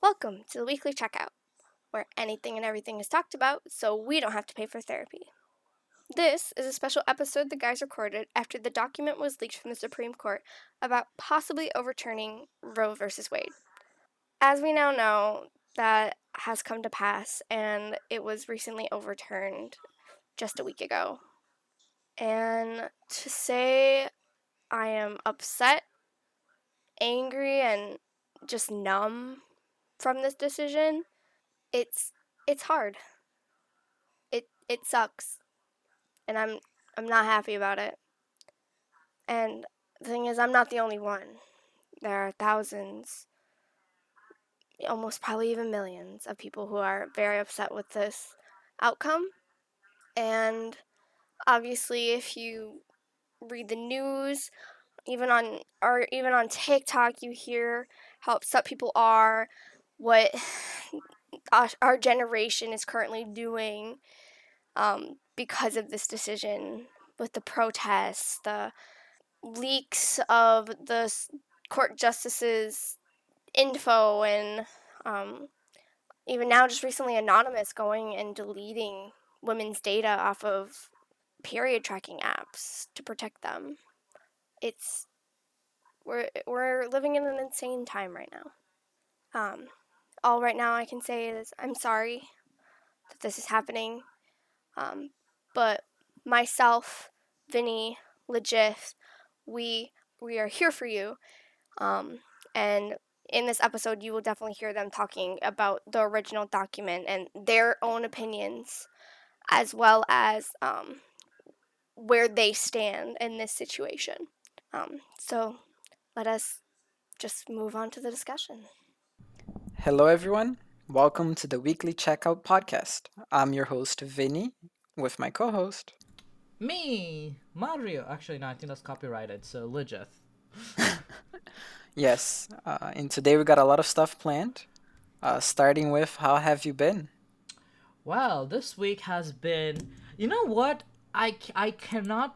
Welcome to the weekly checkout, where anything and everything is talked about so we don't have to pay for therapy. This is a special episode the guys recorded after the document was leaked from the Supreme Court about possibly overturning Roe v. Wade. As we now know, that has come to pass and it was recently overturned just a week ago. And to say I am upset, angry, and just numb from this decision, it's it's hard. It it sucks. And I'm I'm not happy about it. And the thing is I'm not the only one. There are thousands almost probably even millions of people who are very upset with this outcome. And obviously if you read the news, even on or even on TikTok you hear how upset people are what our generation is currently doing um, because of this decision with the protests, the leaks of the court justices' info, and um, even now, just recently, Anonymous going and deleting women's data off of period tracking apps to protect them. It's we're we're living in an insane time right now. Um, all right now I can say is I'm sorry that this is happening. Um, but myself, Vinny, Legit, we we are here for you. Um, and in this episode, you will definitely hear them talking about the original document and their own opinions, as well as um, where they stand in this situation. Um, so let us just move on to the discussion. Hello, everyone. Welcome to the weekly checkout podcast. I'm your host, Vinny, with my co host. Me, Mario. Actually, no, I think that's copyrighted, so Legith. yes, uh, and today we got a lot of stuff planned. Uh, starting with, how have you been? Well, this week has been. You know what? I, I cannot.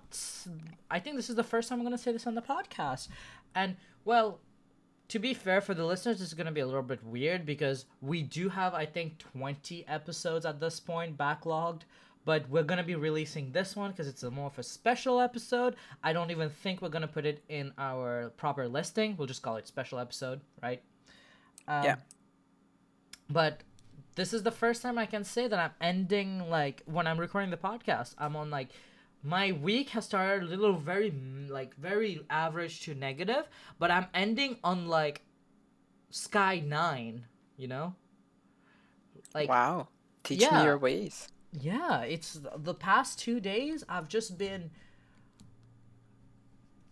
I think this is the first time I'm going to say this on the podcast. And, well, to be fair for the listeners this is going to be a little bit weird because we do have i think 20 episodes at this point backlogged but we're going to be releasing this one because it's a more of a special episode. I don't even think we're going to put it in our proper listing. We'll just call it special episode right? Um, yeah. but this is the first time i can say that i'm ending like when i'm recording the podcast i'm on like my week has started a little very like very average to negative, but I'm ending on like sky nine. You know. Like wow, teach yeah, me your ways. Yeah, it's the past two days. I've just been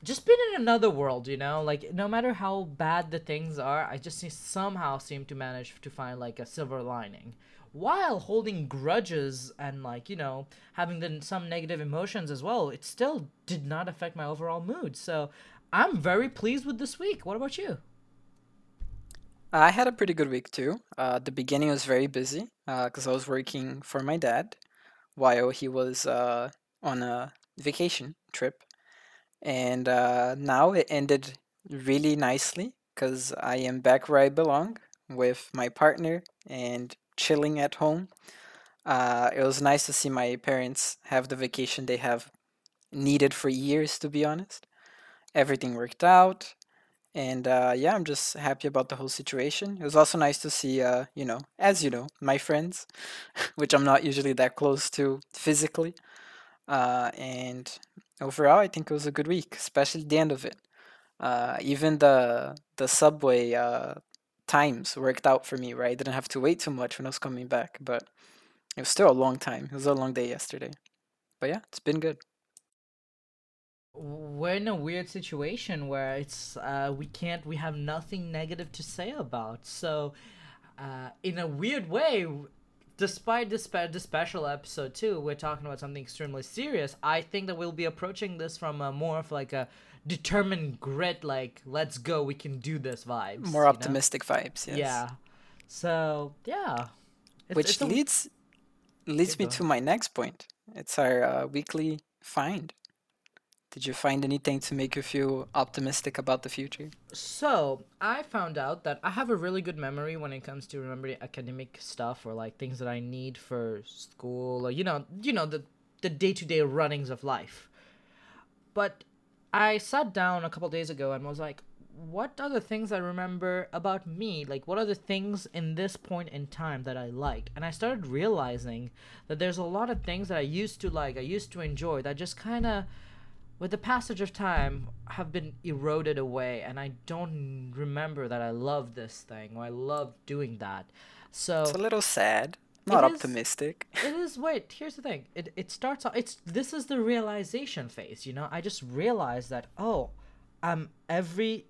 just been in another world, you know. Like no matter how bad the things are, I just somehow seem to manage to find like a silver lining while holding grudges and like you know having the, some negative emotions as well it still did not affect my overall mood. So i'm very pleased with this week. What about you? I had a pretty good week too. Uh, the beginning was very busy because uh, i was working for my dad while he was uh, on a vacation trip. And uh, now it ended really nicely because i am back where i belong with my partner and chilling at home. Uh, it was nice to see my parents have the vacation they have needed for years, to be honest. Everything worked out. And uh, yeah, I'm just happy about the whole situation. It was also nice to see, uh, you know, as you know, my friends, which I'm not usually that close to physically. Uh, and overall, I think it was a good week, especially the end of it. Uh, even the the subway uh, times worked out for me, right? I didn't have to wait too much when I was coming back, but it was still a long time. It was a long day yesterday. But yeah, it's been good. We're in a weird situation where it's uh, we can't we have nothing negative to say about. So, uh, in a weird way, despite this, spe- this special episode too, we're talking about something extremely serious. I think that we'll be approaching this from a more of like a determined grit, like let's go, we can do this vibes. More optimistic know? vibes. Yes. Yeah. So yeah. It's, Which it's a... leads leads me to my next point. It's our uh, weekly find. Did you find anything to make you feel optimistic about the future? So I found out that I have a really good memory when it comes to remembering academic stuff or like things that I need for school or you know you know the the day to day runnings of life. But I sat down a couple days ago and was like, what are the things I remember about me? Like, what are the things in this point in time that I like? And I started realizing that there's a lot of things that I used to like, I used to enjoy that just kind of with the passage of time have been eroded away and i don't remember that i love this thing or i love doing that so It's a little sad. Not is- optimistic. it is wait here's the thing. It, it starts off it's this is the realization phase you know? I just realized that oh um every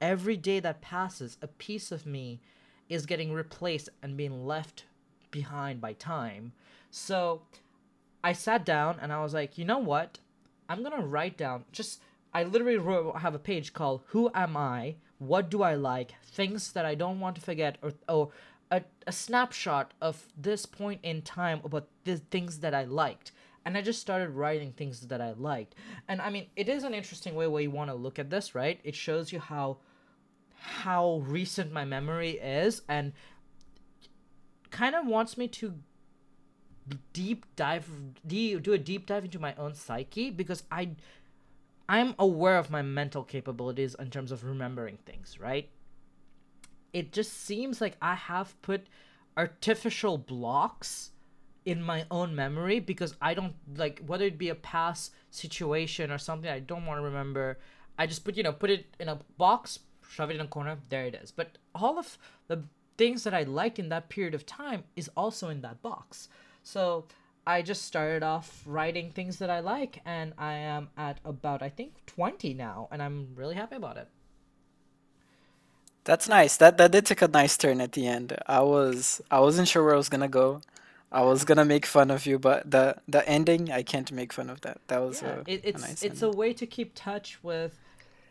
every day that passes a piece of me is getting replaced and being left behind by time. So i sat down and i was like you know what? I'm gonna write down just i literally wrote, have a page called who am i? What do i like? Things that i don't want to forget or, or a, a snapshot of this point in time about the things that i liked. And i just started writing things that i liked. And i mean it is an interesting way where you want to look at this right? It shows you how how recent my memory is and kind of wants me to deep dive do a deep dive into my own psyche because i i'm aware of my mental capabilities in terms of remembering things right it just seems like i have put artificial blocks in my own memory because i don't like whether it be a past situation or something i don't want to remember i just put you know put it in a box shove it in a corner there it is but all of the things that i liked in that period of time is also in that box so I just started off writing things that I like, and I am at about I think twenty now, and I'm really happy about it. That's nice. That that did take a nice turn at the end. I was I wasn't sure where I was gonna go. I was gonna make fun of you, but the the ending I can't make fun of that. That was Yeah, a, it, a it's nice it's a way to keep touch with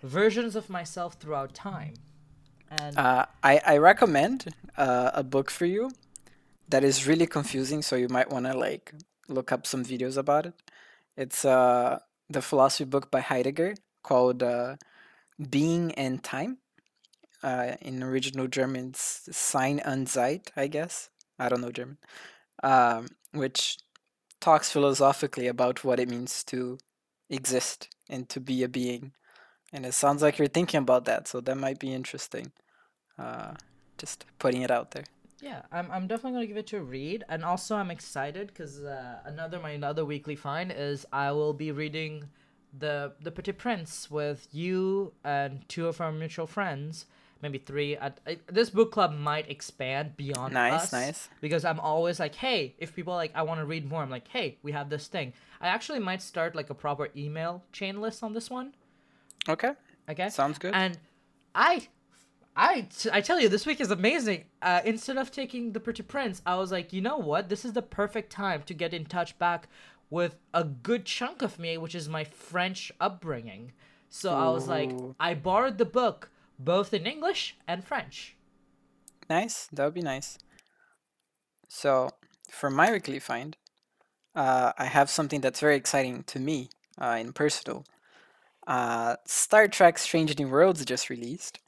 versions of myself throughout time, and Uh, I I recommend uh, a book for you that is really confusing, so you might wanna like look up some videos about it. It's uh the philosophy book by Heidegger called uh, Being and Time. Uh, in original German, Sein und Zeit, I guess. I don't know German. Um, which talks philosophically about what it means to exist and to be a being. And it sounds like you're thinking about that, so that might be interesting. Uh, just putting it out there. yeah, I'm I'm definitely gonna give it to read, and also I'm excited because uh, another my another weekly find is I will be reading the the Petit Prince with you and two of our mutual friends. Maybe three. At, I, this book club might expand beyond Nice, us. nice. because I'm always like, hey, if people are like I want to read more, I'm like, hey, we have this thing. I actually might start like a proper email chain list on this one. Okay, Okay, sounds good. and I, I, I tell you, this week is amazing. Uh, instead of taking the Petit Prince, I was like, you know what? This is the perfect time to get in touch back with a good chunk of me, which is my French upbringing. So I was like, I borrowed the book both in English and French. Nice, that would be nice. So, for my weekly find, uh, I have something that's very exciting to me uh, in personal. Uh, Star Trek Strange New Worlds just released,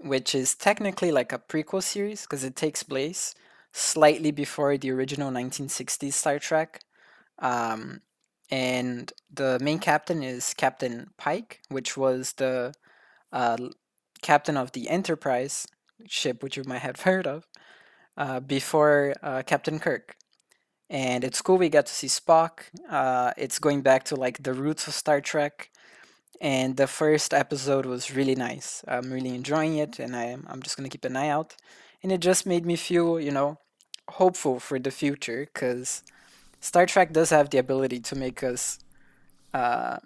which is technically like a prequel series because it takes place slightly before the original 1960s Star Trek. Um, and the main captain is Captain Pike, which was the uh, captain of the Enterprise ship, which you might have heard of, uh, before uh, Captain Kirk. And it's cool. We got to see Spock. Uh, it's going back to like the roots of Star Trek. And the first episode was really nice. I'm really enjoying it, and I I'm just gonna keep an eye out. And it just made me feel, you know, hopeful for the future, because Star Trek does have the ability to make us uh,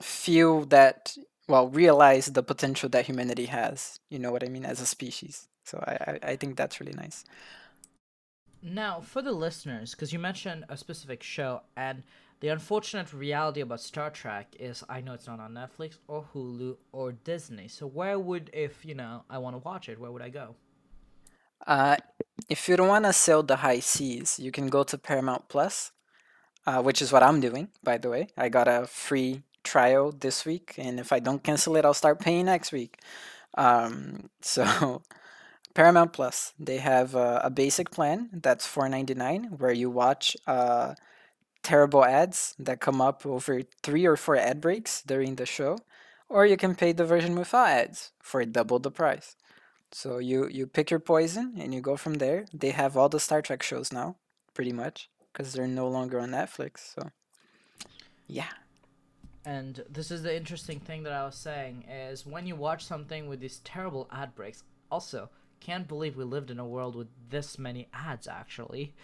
feel that, well, realize the potential that humanity has. You know what I mean, as a species. So I, I, I think that's really nice. Now, for the listeners, because you mentioned a specific show, and the unfortunate reality about Star Trek is I know it's not on Netflix or Hulu or Disney. So where would, if you know, I want to watch it, where would I go? Uh, if you don't want to sail the high seas, you can go to Paramount Plus, uh, which is what I'm doing, by the way. I got a free trial this week, and if I don't cancel it, I'll start paying next week. Um, so Paramount Plus, they have a, a basic plan that's four ninety nine, where you watch uh, terrible ads that come up over three or four ad breaks during the show, or you can pay the version without ads for double the price. So you you pick your poison and you go from there. They have all the Star Trek shows now, pretty much, because they're no longer on Netflix. So yeah. And this is the interesting thing that I was saying is when you watch something with these terrible ad breaks. Also, can't believe we lived in a world with this many ads. Actually,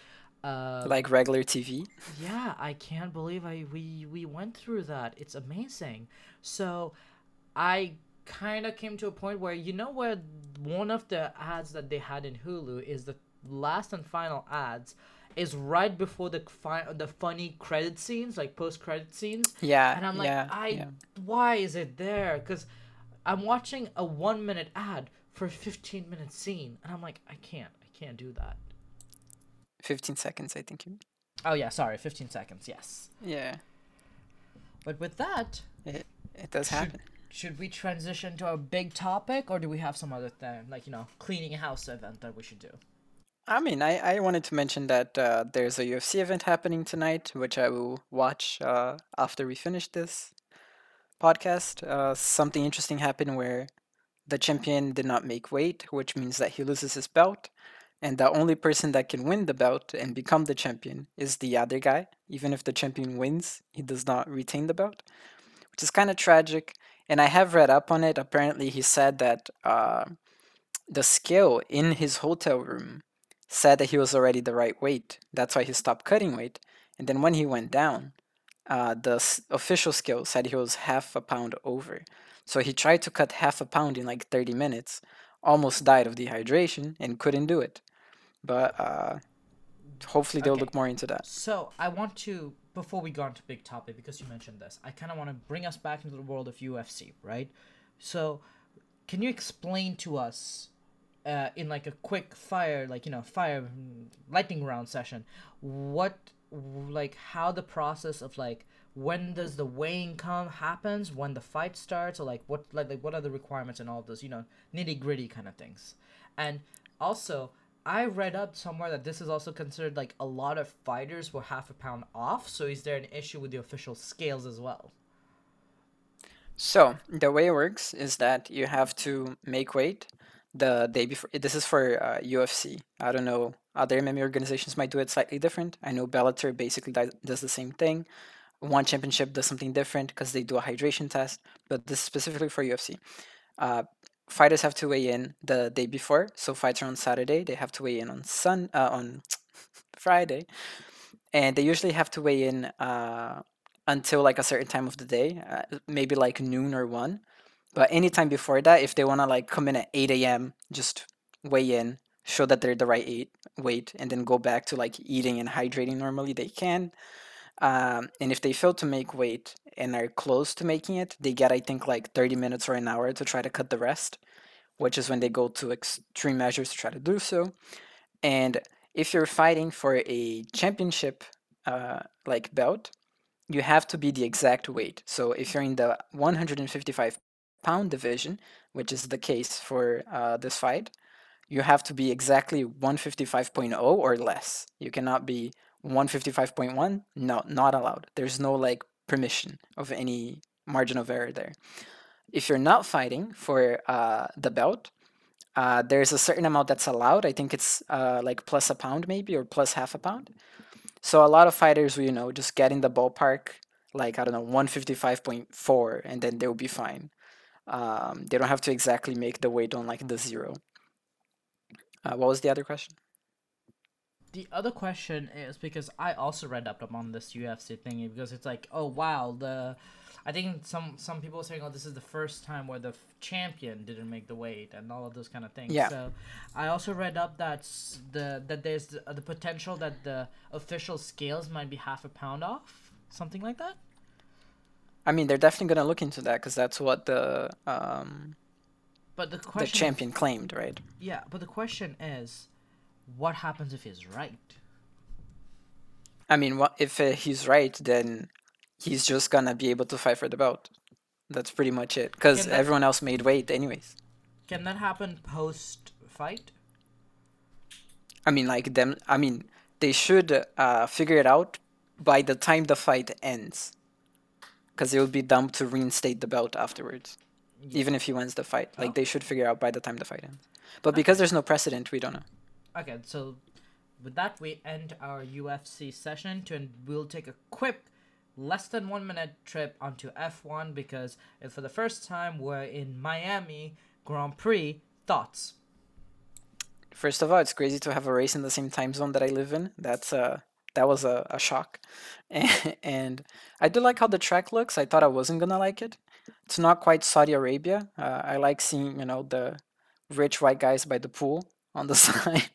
uh, like regular TV. yeah, I can't believe I we we went through that. It's amazing. So, I kind of came to a point where you know where one of the ads that they had in Hulu is the last and final ads is right before the fi- the funny credit scenes, like post credit scenes. Yeah. And I'm like, yeah, I yeah. why is it there? Because I'm watching a one minute ad for a 15 minute scene, and I'm like, I can't, I can't do that. 15 seconds, I think you. Oh yeah, sorry, 15 seconds, yes. Yeah, But with that, it it does should, happen. should we transition to a big topic, or do we have some other thing, like you know, cleaning house event that we should do? I mean, I, I wanted to mention that uh, there's a UFC event happening tonight, which I will watch uh, after we finish this podcast. Uh, something interesting happened where the champion did not make weight, which means that he loses his belt. And the only person that can win the belt and become the champion is the other guy. Even if the champion wins, he does not retain the belt, which is kind of tragic. And I have read up on it. Apparently, he said that uh, the scale in his hotel room said that he was already the right weight. That's why he stopped cutting weight. And then when he went down, uh, the s- official scale said he was half a pound over. So he tried to cut half a pound in like 30 minutes, almost died of dehydration, and couldn't do it. But uh, hopefully they'll Okay. look more into that. So I want to, before we go on to big topic, because you mentioned this, I kind of want to bring us back into the world of UFC, right? So, can you explain to us, uh, in like a quick fire, like you know, fire mm, lightning round session, what, like, how the process of like when does the weighing come happens, when the fight starts, or like what, like, like what are the requirements and all those, you know, nitty gritty kind of things, and also I read up somewhere that this is also considered like a lot of fighters were half a pound off. So is there an issue with the official scales as well? So the way it works is that you have to make weight the day before. This is for uh, UFC. I don't know. Other MMA organizations might do it slightly different. I know Bellator basically does, the same thing. One championship does something different because they do a hydration test, but this is specifically for UFC. Uh, fighters have to weigh in the day before. So fights are on Saturday. They have to weigh in on Sun uh, on Friday, and they usually have to weigh in uh, until like a certain time of the day, uh, maybe like noon or one. But anytime before that, if they want to like come in at 8 a.m., just weigh in, show that they're the right eight, weight, and then go back to like eating and hydrating normally, they can. Um, and if they fail to make weight and are close to making it, they get, I think, like 30 minutes or an hour to try to cut the rest, which is when they go to extreme measures to try to do so. And if you're fighting for a championship uh, like belt, you have to be the exact weight. So if you're in the 155 pound division, which is the case for uh, this fight, you have to be exactly 155.0 or less. You cannot be 155.1. No, not allowed. There's no like permission of any margin of error there. If you're not fighting for uh, the belt, uh, there's a certain amount that's allowed. I think it's uh, like plus a pound maybe or plus half a pound. So a lot of fighters, you know, just get in the ballpark, like I don't know, 155.4, and then they'll be fine. Um, they don't have to exactly make the weight on like the zero. Uh, what was the other question? The other question is because I also read up on this UFC thingy because it's like, oh wow, the I think some some people are saying, oh, this is the first time where the f- champion didn't make the weight and all of those kind of things. Yeah. So I also read up that the that there's the, the potential that the official scales might be half a pound off, something like that. I mean, they're definitely gonna look into that because that's what the um, But the the question, is- champion claimed, right? yeah. But the question is, what happens if he's right? I mean, what if uh, he's right? Then he's just gonna be able to fight for the belt. That's pretty much it. Because everyone else made weight, anyways. Can that happen post fight? I mean, like them. I mean, they should uh, figure it out by the time the fight ends. Because it would be dumb to reinstate the belt afterwards, even if he wins the fight. Oh. Like they should figure out by the time the fight ends. But because there's no precedent, we don't know. Okay, so with that we end our UFC session to and we'll take a quick less than one minute trip onto F1 because for the first time we're in Miami Grand Prix. Thoughts? First of all, it's crazy to have a race in the same time zone that I live in. That's uh that was a, a shock. and I do like how the track looks. I thought I wasn't gonna like it. It's not quite Saudi Arabia. Uh, I like seeing, you know, the rich white guys by the pool on the side.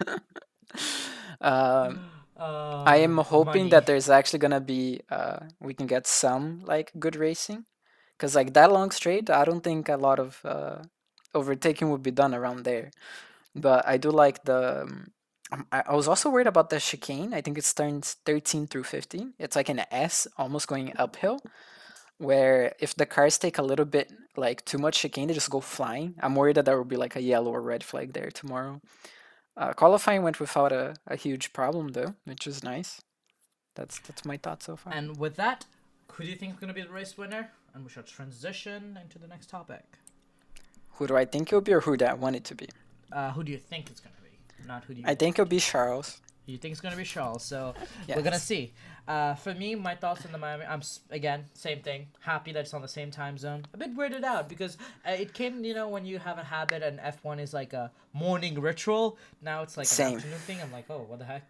um, I am Um, hoping money. that there's actually gonna be uh we can get some like good racing, because like that long straight, I don't think a lot of uh overtaking would be done around there. But I do like the. um, um, I, I was also worried about the chicane. I think it's turns 13 through 15. It's like an S almost going uphill, where if the cars take a little bit like too much chicane, they just go flying. I'm worried that there will be like a yellow or red flag there tomorrow. Uh, qualifying went without a, a huge problem though, which is nice. That's that's my thought so far. And with that, who do you think is going to be the race winner? And we shall transition into the next topic. who do I think it'll be, or who do I want it to be? Uh, who do you think it's going to be? Not who do you I think it'll be Charles. You think it's gonna be Charles, so we're gonna see. Uh, for me, my thoughts on the Miami, I'm again same thing. Happy that it's on the same time zone. A bit weirded out because uh, it came, you know, when you have a habit and F one is like a morning ritual. Now it's like Same. an afternoon thing. I'm like, oh, what the heck?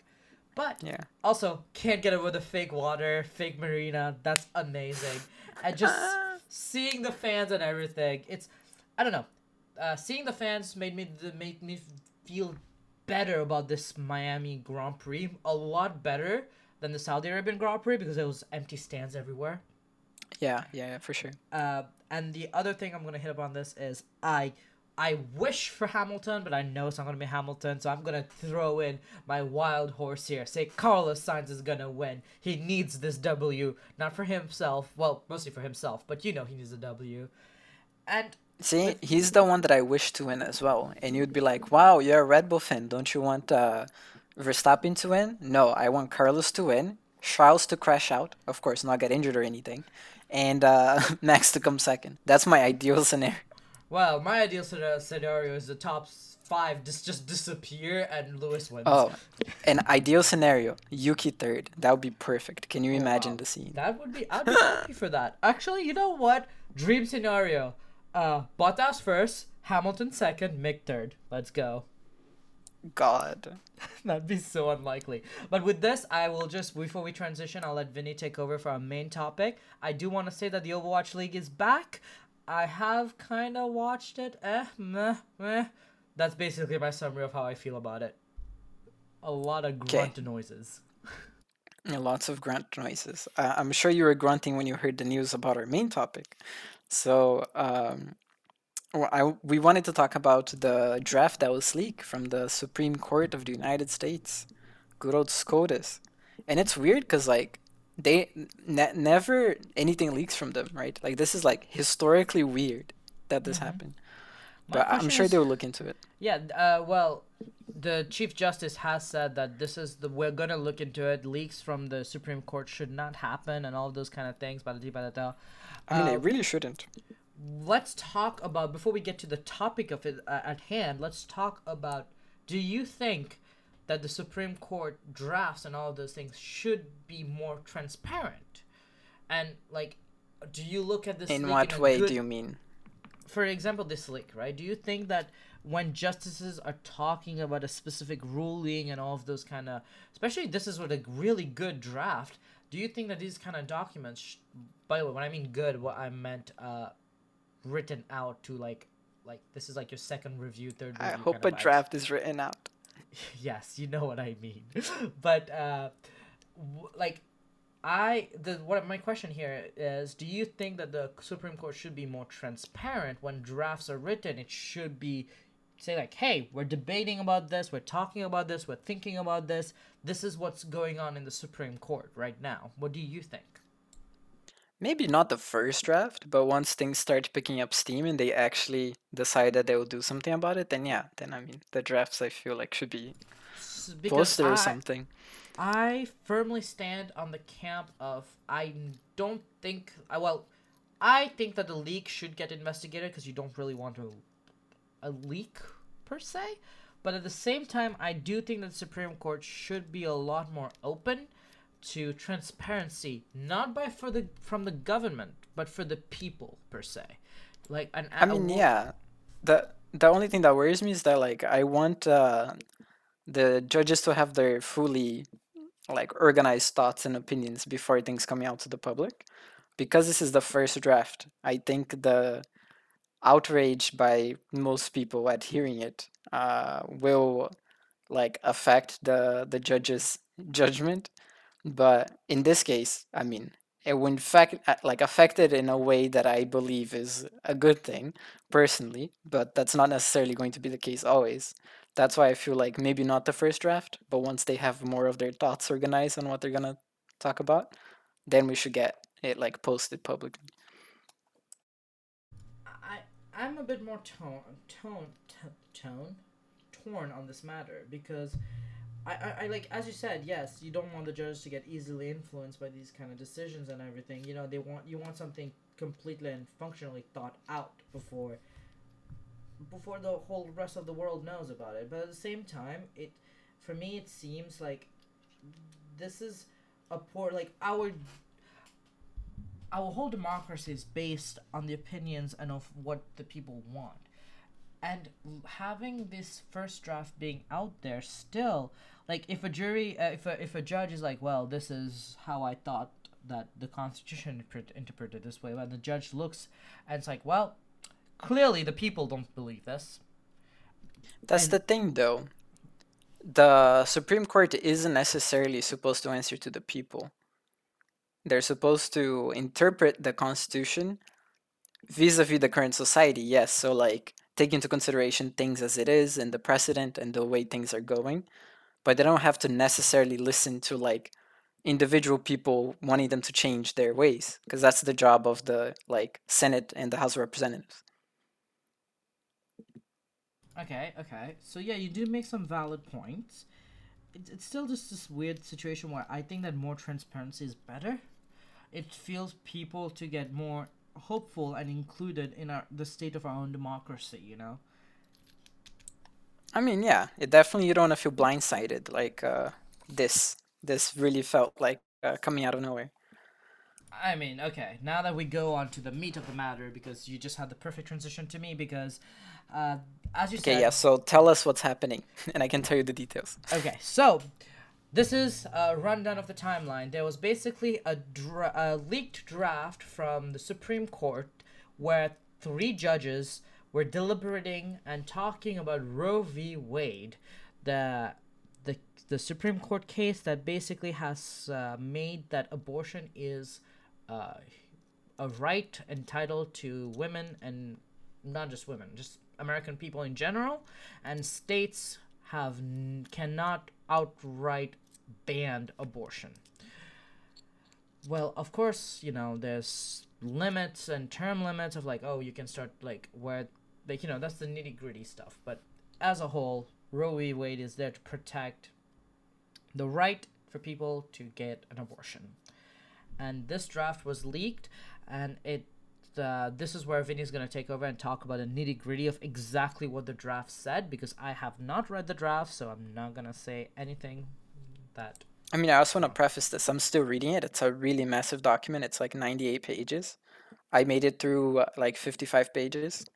But Yeah. also can't get over the fake water, fake marina. That's amazing, and just seeing the fans and everything. It's, I don't know, uh, seeing the fans made me made me feel better about this Miami Grand Prix. A lot better than the Saudi Arabian Grand Prix because there was empty stands everywhere. Yeah, yeah, yeah, for sure. Uh, and the other thing I'm gonna hit up on this is I I wish for Hamilton, but I know it's not gonna be Hamilton, so I'm gonna throw in my wild horse here. Say Carlos Sainz is gonna win. He needs this W, not for himself. Well, mostly for himself, but you know he needs a W. And See, he's the one that I wish to win as well. And you'd be like, wow, you're a Red Bull fan. Don't you want uh, Verstappen to win? No, I want Carlos to win, Charles to crash out, of course, not get injured or anything, and uh, Max to come second. That's my ideal scenario. well, my ideal scenario is the top five just just disappear and Lewis wins. Oh, an ideal scenario, Yuki third. That would be perfect. Can you imagine wow. the scene? That would be. I'd be happy for that. Actually, you know what? Dream scenario. Uh, Bottas first, Hamilton second, Mick third. Let's go. God. That'd be so unlikely. But with this, I will just before we transition, I'll let Vinny take over for our main topic. I do want to say that the Overwatch League is back. I have kind of watched it. Eh, meh, meh. That's basically my summary of how I feel about it. A lot of grunt noises. Yeah, Lots of grunt noises. Uh, I'm sure you were grunting when you heard the news about our main topic. So, um, I, we wanted to talk about the draft that was leaked from the Supreme Court of the United States. Good old SCOTUS. And it's weird because, like, they ne- never anything leaks from them, right? Like, this is, like, historically weird that this happened. My But I'm sure is- they will look into it. Yeah, uh, well, the Chief Justice has said that this is the we're gonna look into it. Leaks from the Supreme Court should not happen, and all those kind of things. Bada bada da. I mean, Uh, it really shouldn't. let's talk about before we get to the topic of it uh, at hand. Let's talk about. Do you think that the Supreme Court drafts and all of those things should be more transparent? And like, do you look at this In what a way good- do you mean? for example, this leak, right? Do you think that when justices are talking about a specific ruling and all of those kind of, especially this is with a really good draft, do you think that these kind of documents, sh- by the way, when I mean good, what I meant uh, written out to like, like this is like your second review, third review. I hope kind a of vibes. draft is written out. yes, you know what I mean. but uh, w- like, I the what my question here is: Do you think that the Supreme Court should be more transparent when drafts are written? It should be say like, "Hey, we're debating about this. We're talking about this. We're thinking about this. This is what's going on in the Supreme Court right now. What do you think?" maybe not the first draft, but once things start picking up steam and they actually decide that they will do something about it, then yeah, then I mean the drafts I feel like should be Because posted or something. I firmly stand on the camp of i don't think I well, I think that the leak should get investigated because you don't really want to a leak per se, but at the same time, I do think that the Supreme Court should be a lot more open to transparency, not by for the from the government, but for the people per se. Like an I mean, yeah. The the only thing that worries me is that like I want uh, the judges to have their fully like organized thoughts and opinions before things coming out to the public. Because this is the first draft, I think the outrage by most people at hearing it uh, will like affect the the judge's judgment. But in this case, I mean, it would uh, like affect it in a way that I believe is a good thing personally, but that's not necessarily going to be the case always. That's why I feel like maybe not the first draft, but once they have more of their thoughts organized on what they're gonna talk about, then we should get it like posted publicly. I'm a bit more tone tone t- tone torn on this matter because I, I, I like as you said yes you don't want the judges to get easily influenced by these kind of decisions and everything. You know they want you want something completely and functionally thought out before before the whole rest of the world knows about it. But at the same time it for me it seems like this is a poor like our our whole democracy is based on the opinions and of what the people want. And having this first draft being out there still, like if a jury, uh, if a if a judge is like, well, this is how I thought that the Constitution interpreted this way, and the judge looks and it's like, well, clearly the people don't believe this. That's And- the thing though. The Supreme Court isn't necessarily supposed to answer to the people. They're supposed to interpret the Constitution vis-a-vis the current society, yes. So like take into consideration things as it is and the precedent and the way things are going. But they don't have to necessarily listen to like individual people wanting them to change their ways because that's the job of the like Senate and the House of Representatives. Okay, okay. So yeah, you do make some valid points. It's, it's still just this weird situation where I think that more transparency is better. It feels people to get more hopeful and included in our the state of our own democracy. You know. I mean, yeah, it definitely you don't want to feel blindsided. Like uh, this, this really felt like uh, coming out of nowhere. I mean, okay. Now that we go on to the meat of the matter, because you just had the perfect transition to me, because uh, as you said. Okay, said, yeah. So tell us what's happening, and I can tell you the details. Okay, so this is a rundown of the timeline. There was basically a, dra- a leaked draft from the Supreme Court where three judges were deliberating and talking about Roe v. Wade, the the the Supreme Court case that basically has uh, made that abortion is uh, a right entitled to women and not just women, just American people in general, and states have n- cannot outright ban abortion. Well, of course, you know, there's limits and term limits of like, oh, you can start like where, like you know, that's the nitty gritty stuff. But as a whole, Roe v. Wade is there to protect the right for people to get an abortion. And this draft was leaked, and it uh, this is where Vinny's going to take over and talk about the nitty gritty of exactly what the draft said because I have not read the draft, so I'm not going to say anything that. I mean, I also want to preface this. I'm still reading it. It's a really massive document. It's like 98 pages. I made it through uh, like 55 pages.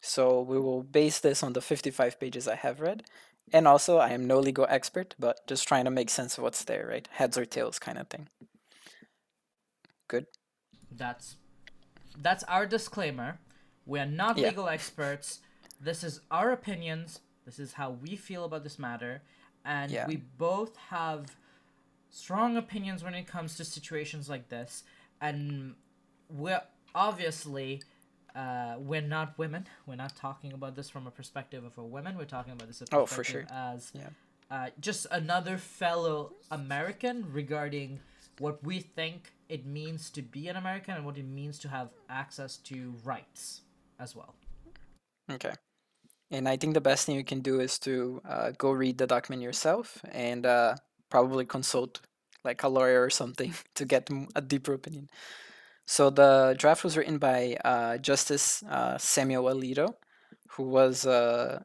So we will base this on the 55 pages I have read. And also, I am no legal expert, but just trying to make sense of what's there, right? Heads or tails kind of thing. Good. That's that's our disclaimer. We are not Yeah. legal experts. This is our opinions. This is how we feel about this matter, and Yeah. we both have strong opinions when it comes to situations like this. And we're obviously uh, we're not women. We're not talking about this from a perspective of a woman. We're talking about this Oh, for sure. as Yeah. uh, just another fellow American regarding what we think it means to be an American and what it means to have access to rights as well. Okay. And I think the best thing you can do is to uh, go read the document yourself and uh, probably consult like a lawyer or something to get a deeper opinion. So the draft was written by uh, Justice uh, Samuel Alito, who was uh,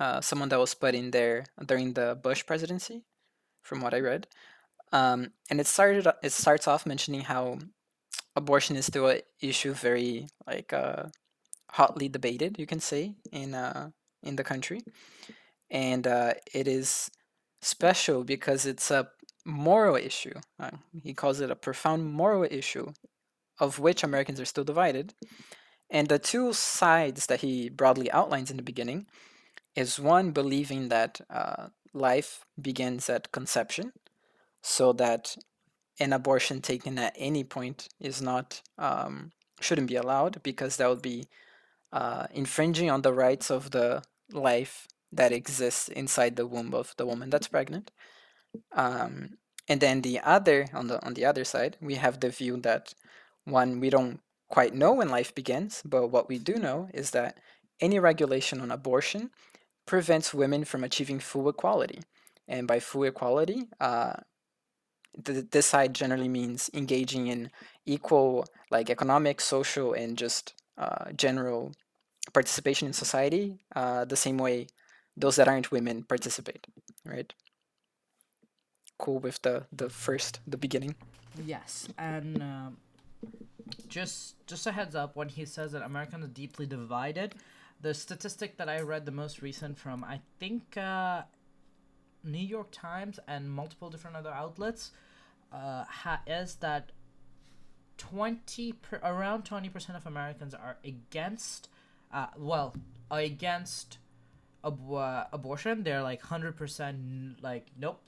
uh, someone that was put in there during the Bush presidency, from what I read. Um, and it started. It starts off mentioning how abortion is still an issue very like hotly debated, you can say, in uh, in the country, and uh, it is special because it's a moral issue. Uh, he calls it a profound moral issue, of which Americans are still divided. And the two sides that he broadly outlines in the beginning is one believing that uh, life begins at conception, so that an abortion taken at any point is not um, shouldn't be allowed because that would be uh, infringing on the rights of the life that exists inside the womb of the woman that's pregnant. Um, and then the other on the on the other side, we have the view that one we don't quite know when life begins, but what we do know is that any regulation on abortion prevents women from achieving full equality. And by full equality, uh, th- this side generally means engaging in equal, like economic, social, and just uh, general participation in society, uh, the same way those that aren't women participate, right? Cool with the the first the beginning. Yes, and um, just just a heads up when he says that Americans are deeply divided. The statistic that I read, the most recent from I think uh, New York Times and multiple different other outlets, uh, ha- is that twenty per, around twenty percent of Americans are against, uh, well, against ab- uh, abortion. They're like hundred percent like nope.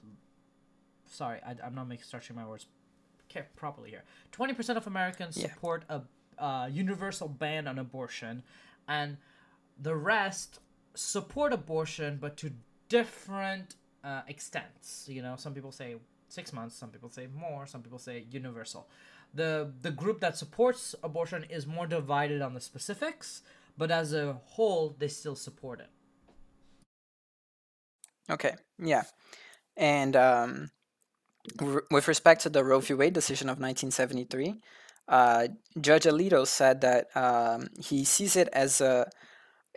Sorry, I, I'm not making structuring my words properly here. Twenty percent of Americans Yeah. support a uh, universal ban on abortion, and the rest support abortion, but to different uh, extents. You know, some people say six months, some people say more, some people say universal. The the group that supports abortion is more divided on the specifics, but as a whole, they still support it. Okay, yeah. And um, r- with respect to the Roe v. Wade decision of 1973, uh, Judge Alito said that um, he sees it as a,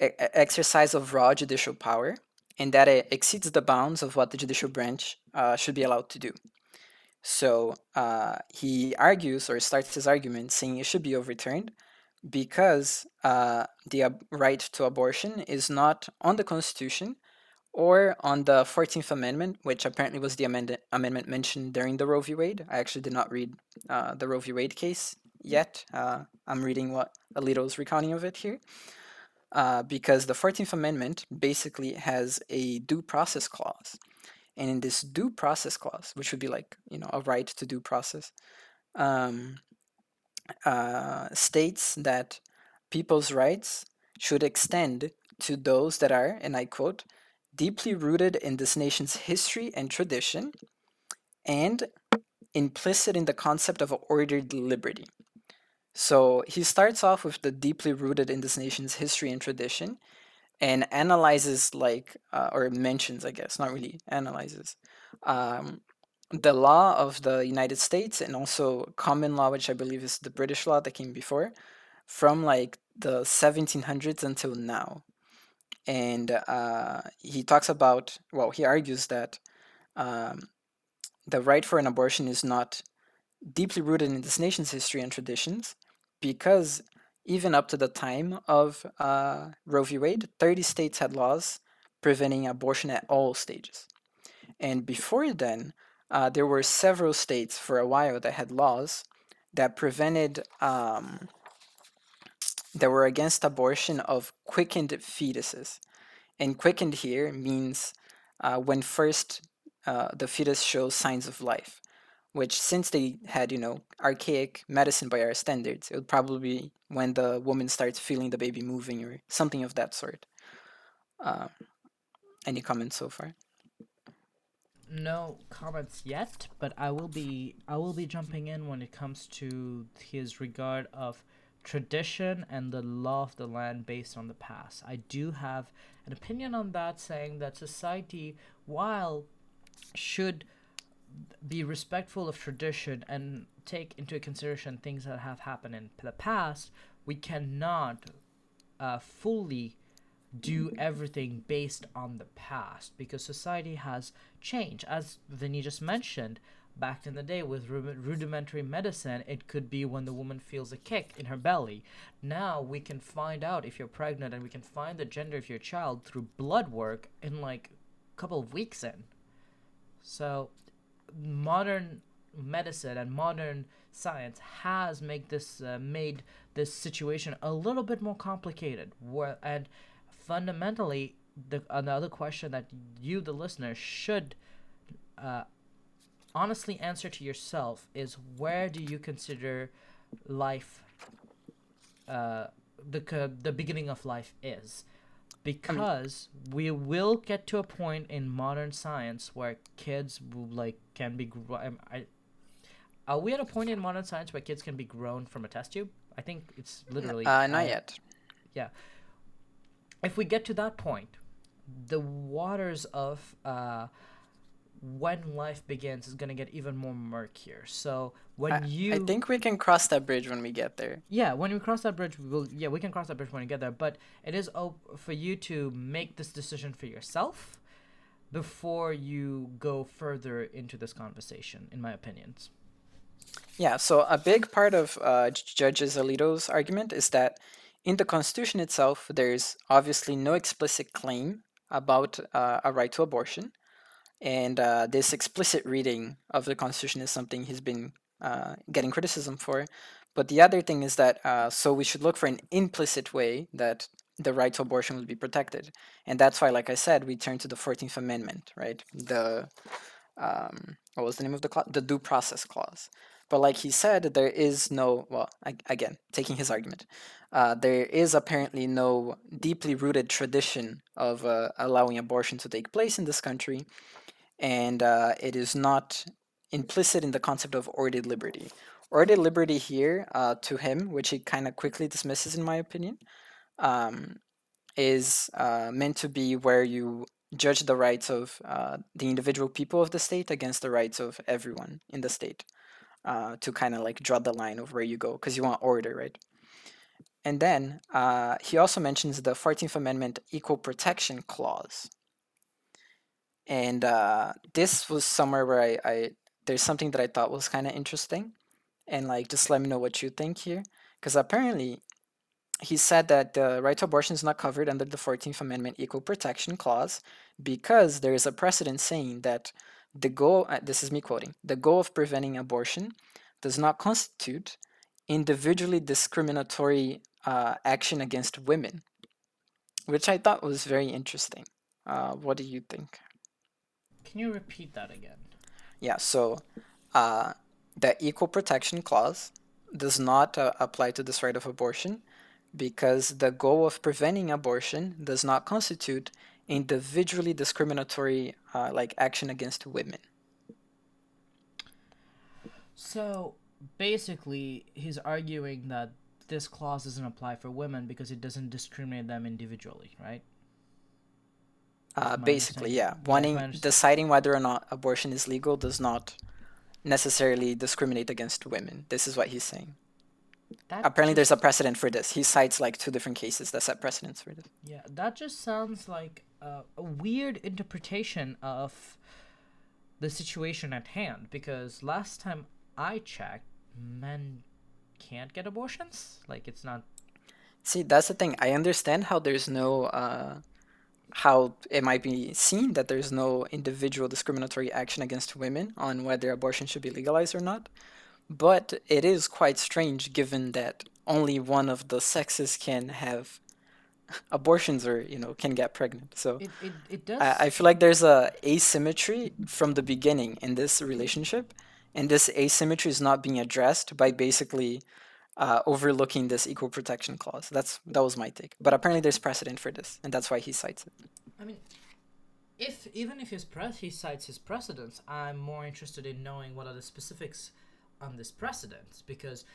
e- exercise of raw judicial power and that it exceeds the bounds of what the judicial branch uh, should be allowed to do. So uh, he argues or starts his argument saying it should be overturned because uh, the ab- right to abortion is not on the Constitution or on the 14th Amendment, which apparently was the amend- amendment mentioned during the Roe v. Wade. I actually did not read uh, the Roe v. Wade case yet. Uh, I'm reading what Alito's recounting of it here. Uh, because the 14th Amendment basically has a due process clause. And in this due process clause, which would be like, you know, a right to due process, um, uh, states that people's rights should extend to those that are, and I quote, deeply rooted in this nation's history and tradition and implicit in the concept of ordered liberty. So he starts off with the deeply rooted in this nation's history and tradition and analyzes, like, uh, or mentions, I guess, not really analyzes, um, the law of the United States and also common law, which I believe is the British law that came before, from like the 1700s until now. And uh, he talks about, well, he argues that um, the right for an abortion is not deeply rooted in this nation's history and traditions because even up to the time of uh, Roe v. Wade, 30 states had laws preventing abortion at all stages. And before then, uh, there were several states for a while that had laws that prevented, um, that were against abortion of quickened fetuses. And quickened here means uh, when first uh, the fetus shows signs of life, which since they had, you know, archaic medicine by our standards, it would probably be when the woman starts feeling the baby moving or something of that sort. Uh, any comments so far? no comments yet, but I will be I will be jumping in when it comes to his regard of tradition and the law of the land based on the past. I do have an opinion on that saying that society while should be respectful of tradition and take into consideration things that have happened in the past, we cannot uh, fully do everything based on the past because society has changed. As Vinny just mentioned, back in the day with rudimentary medicine, it could be when the woman feels a kick in her belly. Now we can find out if you're pregnant and we can find the gender of your child through blood work in like a couple of weeks in. So modern medicine and modern science has made this uh, made this situation a little bit more complicated. Where and fundamentally, the another question that you, the listener, should uh, honestly answer to yourself is: Where do you consider life? Uh, the the beginning of life is because we will get to a point in modern science where kids will, like can be gro- um, I, are we at a point in modern science where kids can be grown from a test tube? I think it's literally Uh, not uh, yet. yeah. If we get to that point the waters of uh when life begins is going to get even more murkier so when I, you I think we can cross that bridge when we get there. yeah, when we cross that bridge, we will. Yeah, we can cross that bridge when we get there. But it is op- for you to make this decision for yourself before you go further into this conversation. In my opinions. Yeah, so a big part of uh, Judges Alito's argument is that in the Constitution itself, there's obviously no explicit claim about uh, a right to abortion. And uh, this explicit reading of the Constitution is something he's been uh, getting criticism for. But the other thing is that, uh, so we should look for an implicit way that the right to abortion would be protected. And that's why, like I said, we turn to the 14th Amendment, right? The, um, what was the name of the clause? The Due Process Clause. But like he said, there is no, well, ag- again, taking his argument, uh, there is apparently no deeply rooted tradition of uh, allowing abortion to take place in this country. And uh, it is not implicit in the concept of ordered liberty. Ordered liberty here, uh, to him, which he kind of quickly dismisses, in my opinion, um, is uh, meant to be where you judge the rights of uh, the individual people of the state against the rights of everyone in the state uh, to kind of like draw the line of where you go because you want order, right? And then uh, he also mentions the 14th Amendment Equal Protection Clause. And uh, this was somewhere where I, I there's something that I thought was kind of interesting. And like, just let me know what you think here. Because apparently, he said that the right to abortion is not covered under the 14th Amendment Equal Protection Clause because there is a precedent saying that the goal, uh, this is me quoting, the goal of preventing abortion does not constitute individually discriminatory uh, action against women, which I thought was very interesting. Uh, what do you think? Can you repeat that again? Yeah, so uh, the Equal Protection Clause does not uh, apply to this right of abortion because the goal of preventing abortion does not constitute individually discriminatory uh, like action against women. So basically, he's arguing that this clause doesn't apply for women because it doesn't discriminate them individually, right? Uh, basically, yeah, wanting deciding whether or not abortion is legal does not necessarily discriminate against women. This is what he's saying. That Apparently, just- there's a precedent for this. He cites like two different cases that set precedents for this. Yeah, that just sounds like a, a weird interpretation of the situation at hand because last time I checked, men can't get abortions. Like, it's not. See, that's the thing. I understand how there's no, uh, how it might be seen that there's no individual discriminatory action against women on whether abortion should be legalized or not. But it is quite strange given that only one of the sexes can have abortions or, you know, can get pregnant. So It, it, it does. I, I feel like there's a asymmetry from the beginning in this relationship, and this asymmetry is not being addressed by basically uh, overlooking this equal protection clause. That's that was my take. But apparently there's precedent for this, and that's why he cites it. I mean, if even if his press he cites his precedents, I'm more interested in knowing what are the specifics on this precedent because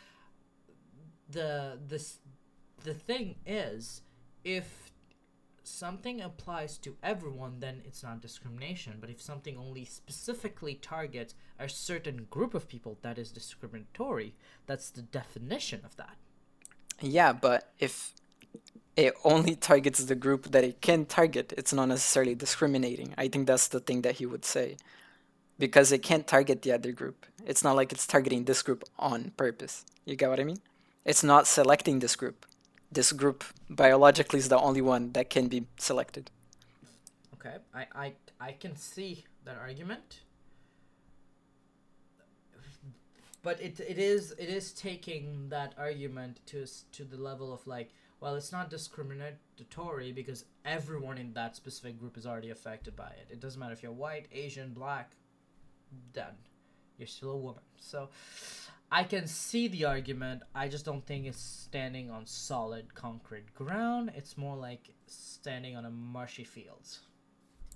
the this the thing is if something applies to everyone then it's not discrimination but if something only specifically targets a certain group of people that is discriminatory that's the definition of that Yeah, but if it only targets the group that it can target, it's not necessarily discriminating. I think that's the thing that he would say. Because it can't target the other group. It's not like it's targeting this group on purpose. You get what I mean? It's not selecting this group. This group biologically is the only one that can be selected. Okay, I, I, I can see that argument, but it, it is it is taking that argument to to the level of like, well, it's not discriminatory because everyone in that specific group is already affected by it. It doesn't matter if you're white, Asian, black, done, you're still a woman. So, I can see the argument. I just don't think it's standing on solid concrete ground. It's more like standing on a marshy field.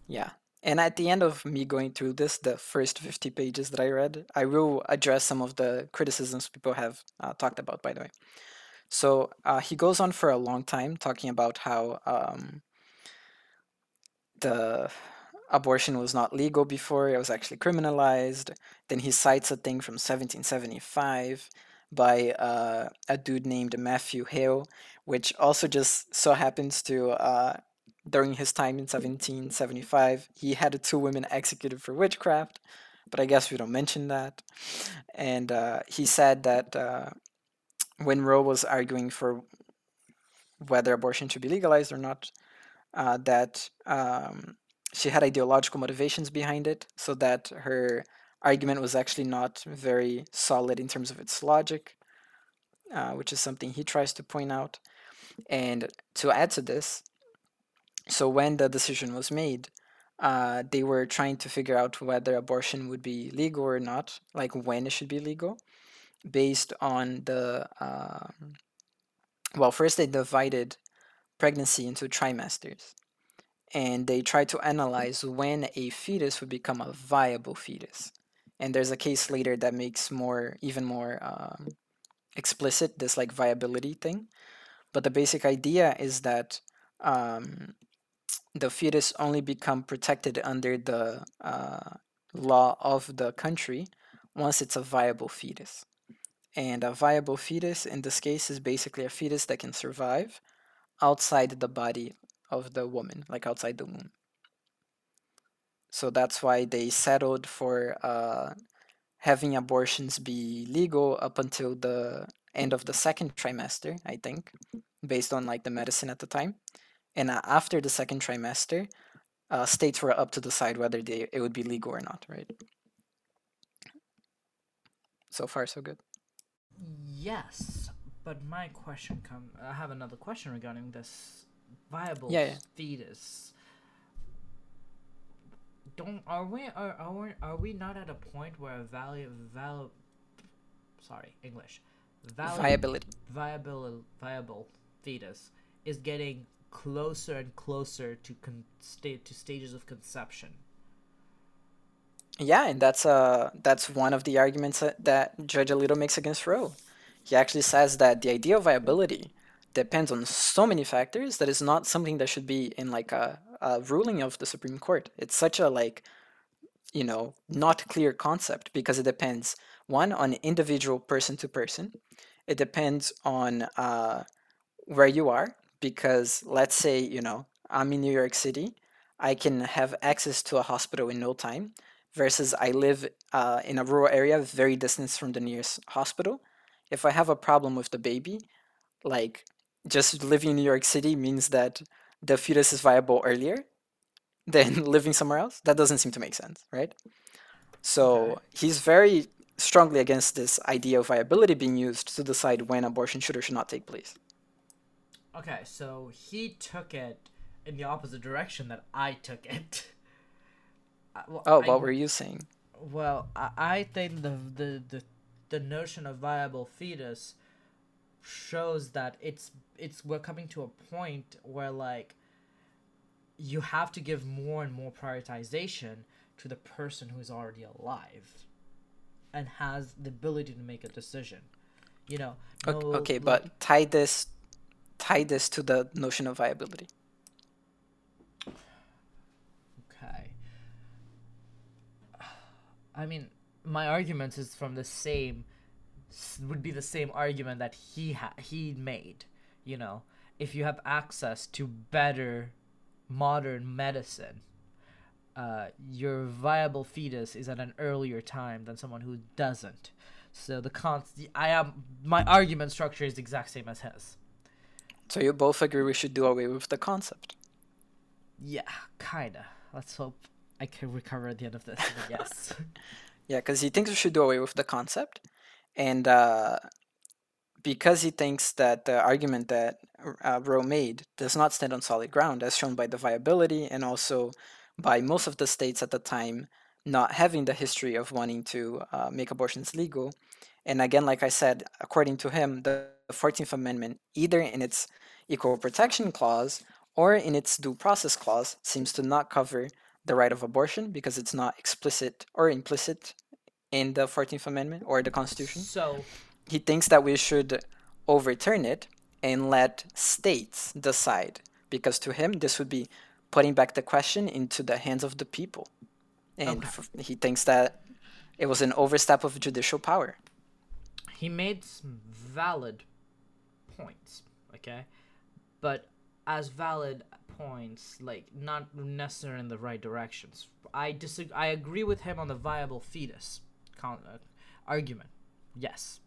Yeah. And at the end of me going through this, the first 50 pages that I read, I will address some of the criticisms people have uh, talked about, by the way. So uh, he goes on for a long time talking about how um, the abortion was not legal before, it was actually criminalized. Then he cites a thing from 1775 by uh, a dude named Matthew Hale, which also just so happens to uh, during his time in 1775, he had two women executed for witchcraft, but I guess we don't mention that. And uh, he said that uh, when Roe was arguing for whether abortion should be legalized or not, uh, that um, she had ideological motivations behind it, so that her argument was actually not very solid in terms of its logic, uh, which is something he tries to point out. And to add to this, so when the decision was made, uh, they were trying to figure out whether abortion would be legal or not, like when it should be legal, based on the. Um, well, first they divided pregnancy into trimesters, and they tried to analyze when a fetus would become a viable fetus. And there's a case later that makes more, even more um, explicit this like viability thing. But the basic idea is that um, the fetus only become protected under the uh, law of the country once it's a viable fetus. And a viable fetus in this case is basically a fetus that can survive outside the body of the woman, like outside the womb. So that's why they settled for uh, having abortions be legal up until the end of the second trimester, I think, based on like the medicine at the time. And uh, after the second trimester, uh, states were up to decide whether they it would be legal or not, right? So far, so good. Yes, but my question come. I have another question regarding this viable Yeah, yeah. fetus. Don't are we are are we, are we not at a point where value val sorry English value, Viability. viable viable fetus is getting closer and closer to con- sta- to stages of conception. Yeah, and that's uh that's one of the arguments that, that Judge Alito makes against Roe. He actually says that the idea of viability depends on so many factors that it's not something that should be in like a, a ruling of the Supreme Court. It's such a like you know not clear concept because it depends one on individual person to person. It depends on uh, where you are because let's say you know I'm in New York City, I can have access to a hospital in no time versus I live uh, in a rural area, very distant from the nearest hospital. If I have a problem with the baby, like just living in New York City means that the fetus is viable earlier than living somewhere else. That doesn't seem to make sense, right? So he's very strongly against this idea of viability being used to decide when abortion should or should not take place. Okay, so he took it in the opposite direction that I took it. I- uh, well, Oh, I- what were you saying? Well, I, I think the, the the the notion of viable fetus shows that it's it's we're coming to a point where like you have to give more and more prioritization to the person who's already alive and has the ability to make a decision. You know, no, okay, like- but tie this tie this to the notion of viability. Okay. I mean, my argument is from the same would be the same argument that he ha- he made. You know, if you have access to better modern medicine, uh, your viable fetus is at an earlier time than someone who doesn't. So the con I am my argument structure is the exact same as his. So you both agree we should do away with the concept. Yeah, kinda. Let's hope I can recover at the end of this. yes. Yeah, because he thinks we should do away with the concept, and uh, because he thinks that the argument that uh, Roe made does not stand on solid ground, as shown by the viability and also by most of the states at the time not having the history of wanting to uh, make abortions legal. And again, like I said, according to him, the 14th Amendment, either in its equal protection clause or in its due process clause, seems to not cover the right of abortion because it's not explicit or implicit in the 14th Amendment or the Constitution. So He thinks that we should overturn it and let states decide because to him, this would be putting back the question into the hands of the people. And Okay. f- he thinks that it was an overstep of judicial power. he made some valid points, okay? But as valid points, like not necessarily in the right directions. I disagree. I agree with him on the viable fetus con- uh, argument. Yes.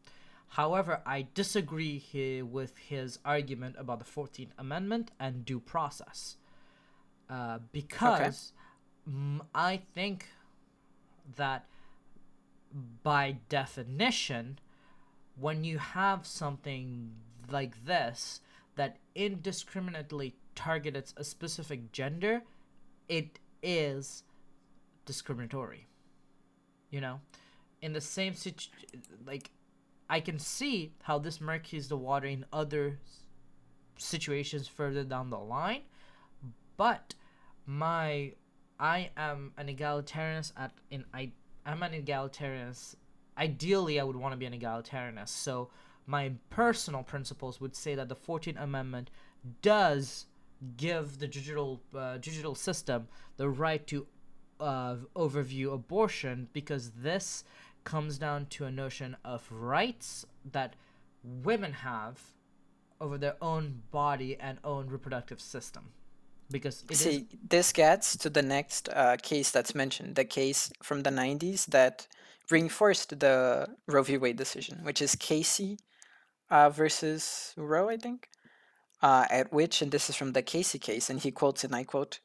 However, I disagree he- with his argument about the 14th Amendment and due process. Uh, because mm, I think that by definition, when you have something like this that indiscriminately targets a specific gender, it is discriminatory. You know, in the same situ, like I can see how this murkies the water in other situations further down the line, but my I am an egalitarianist at in I I'm an egalitarianist. Ideally, I would want to be an egalitarianist. So my personal principles would say that the Fourteenth Amendment does give the digital uh, digital system the right to uh, overview abortion because this comes down to a notion of rights that women have over their own body and own reproductive system because it is See, this gets to the next uh, case that's mentioned, the case from the 90s that reinforced the Roe v. Wade decision, which is Casey uh, versus Roe, I think, uh, at which, and this is from the Casey case, and he quotes, and I quote,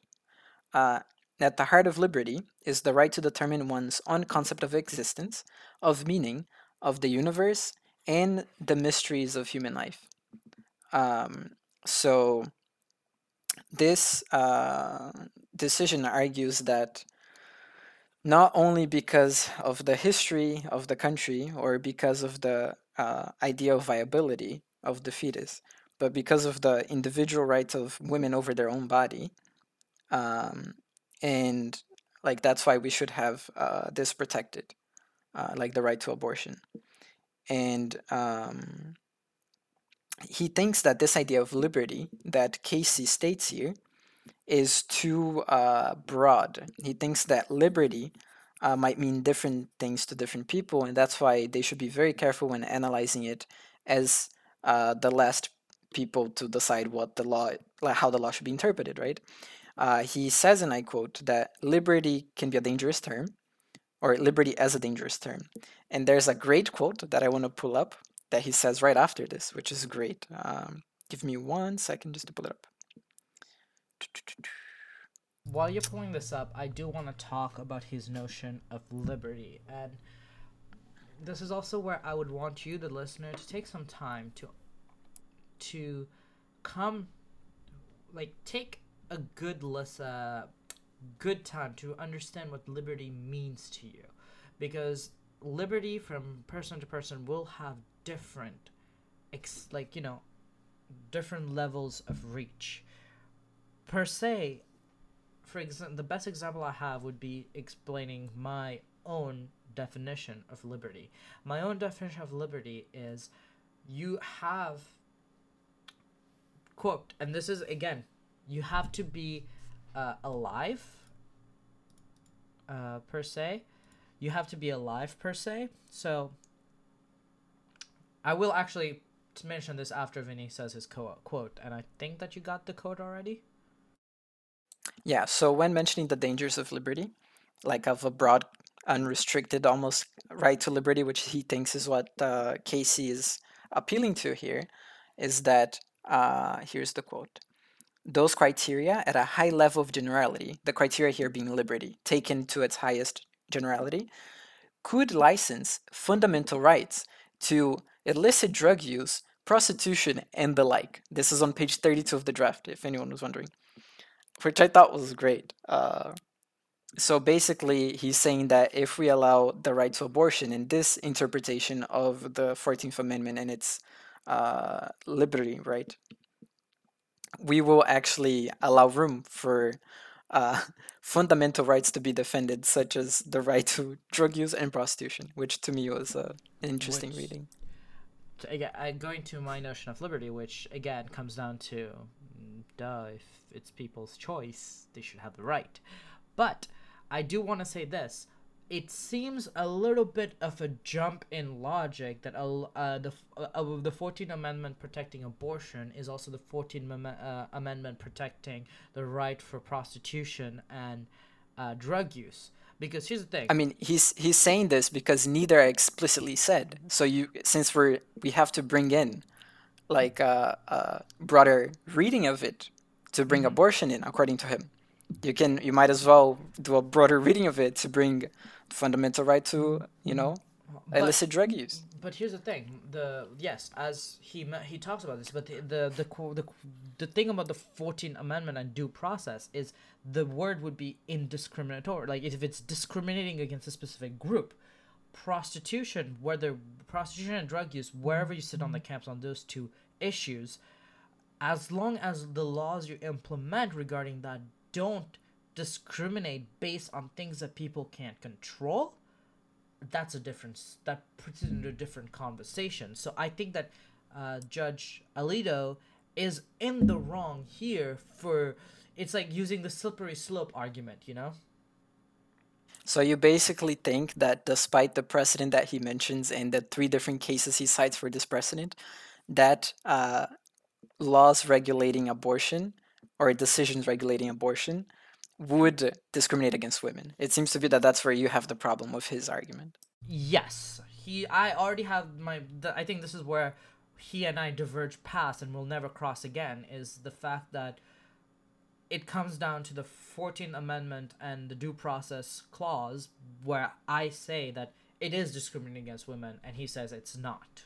uh, at the heart of liberty is the right to determine one's own concept of existence, of meaning, of the universe, and the mysteries of human life. Um, so this uh, decision argues that not only because of the history of the country or because of the uh, idea of viability of the fetus, but because of the individual rights of women over their own body, um, and like that's why we should have uh, this protected, uh, like the right to abortion, and um, he thinks that this idea of liberty that Casey states here is too uh, broad. He thinks that liberty uh, might mean different things to different people, and that's why they should be very careful when analyzing it as uh, the last people to decide what the law, like how the law should be interpreted. Right? Uh, he says, and I quote, that liberty can be a dangerous term, or liberty as a dangerous term. And there's a great quote that I want to pull up that he says right after this, which is great. Um, give me one second just to pull it up. while you're pulling this up, I do want to talk about his notion of liberty. And this is also where I would want you, the listener, to take some time to to come like take a good list uh, good time to understand what liberty means to you. Because liberty from person to person will have different ex- like, you know, different levels of reach per se, for example, the best example I have would be explaining my own definition of liberty. My own definition of liberty is you have quote, and this is again, you have to be uh, alive uh, per se. You have to be alive per se. So I will actually mention this after Vinny says his co- quote, and I think that you got the quote already. Yeah, so when mentioning the dangers of liberty, like of a broad, unrestricted, almost right to liberty, which he thinks is what uh, Casey is appealing to here, is that uh, here's the quote those criteria at a high level of generality, the criteria here being liberty, taken to its highest generality, could license fundamental rights to illicit drug use, prostitution, and the like. This is on page 32 of the draft, if anyone was wondering, which I thought was great. Uh, so basically, he's saying that if we allow the right to abortion in this interpretation of the 14th Amendment and its uh, liberty, right, we will actually allow room for uh, fundamental rights to be defended, such as the right to drug use and prostitution, which to me was uh, an interesting Which- reading. to, again, going to my notion of liberty, which again comes down to, mm, duh, if it's people's choice, they should have the right. But I do want to say this: it seems a little bit of a jump in logic that uh, the uh, uh, the Fourteenth Amendment protecting abortion is also the Fourteenth uh, Amendment protecting the right for prostitution and uh, drug use. Because here's the thing. I mean, he's he's saying this because neither are explicitly said. So you, since we're we have to bring in, like a, a broader reading of it to bring abortion in, according to him. You can you might as well do a broader reading of it to bring fundamental right to you know But- illicit drug use. But here's the thing: the yes, as he he talks about this, but the the the the, the thing about the Fourteenth Amendment and due process is the word would be indiscriminatory. Like if it's discriminating against a specific group, prostitution, whether prostitution and drug use, wherever you sit on the camps on those two issues, as long as the laws you implement regarding that don't discriminate based on things that people can't control that's a difference that puts it into a different conversation. So i think that uh, judge alito is in the wrong here for it's like using the slippery slope argument you know? So you basically think that despite the precedent that he mentions and the three different cases he cites for this precedent, that uh, laws regulating abortion or decisions regulating abortion would discriminate against women. It seems to be that that's where you have the problem with his argument. yes he i already have my the, i think this is where he and i diverge past and will never cross again is the fact that it comes down to the 14th amendment and the due process clause where i say that it is discriminating against women and he says it's not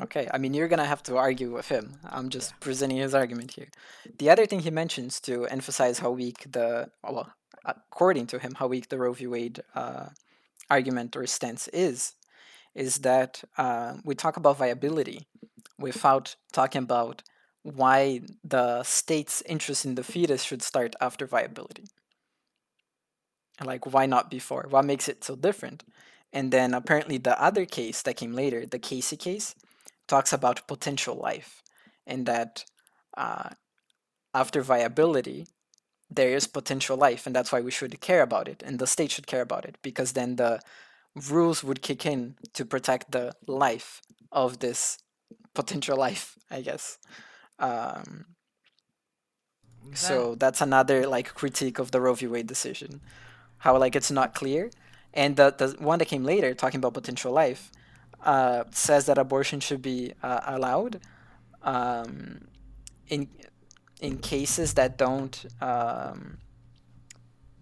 Okay, I mean, you're gonna have to argue with him. I'm just presenting his argument here. The other thing he mentions to emphasize how weak the, well, according to him, how weak the Roe v. Wade uh, argument or stance is, is that uh, we talk about viability without talking about why the state's interest in the fetus should start after viability. Like, why not before? What makes it so different? And then apparently the other case that came later, the Casey case, talks about potential life and that uh, after viability, there is potential life, and that's why we should care about it, and the state should care about it, because then the rules would kick in to protect the life of this potential life, I guess. Um, so that's another like critique of the Roe v. Wade decision, how like it's not clear, and the the one that came later talking about potential life, uh, says that abortion should be uh, allowed, um, in in cases that don't um,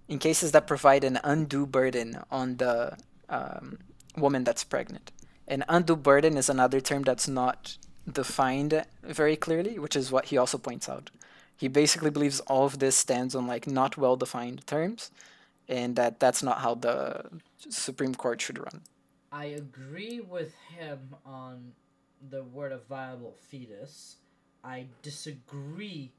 in cases that provide an undue burden on the um, woman that's pregnant. An undue burden is another term that's not defined very clearly, which is what he also points out. He basically believes all of this stands on like not well defined terms, and that that's not how the Supreme Court should run. I agree with him on the word of viable fetus. I disagree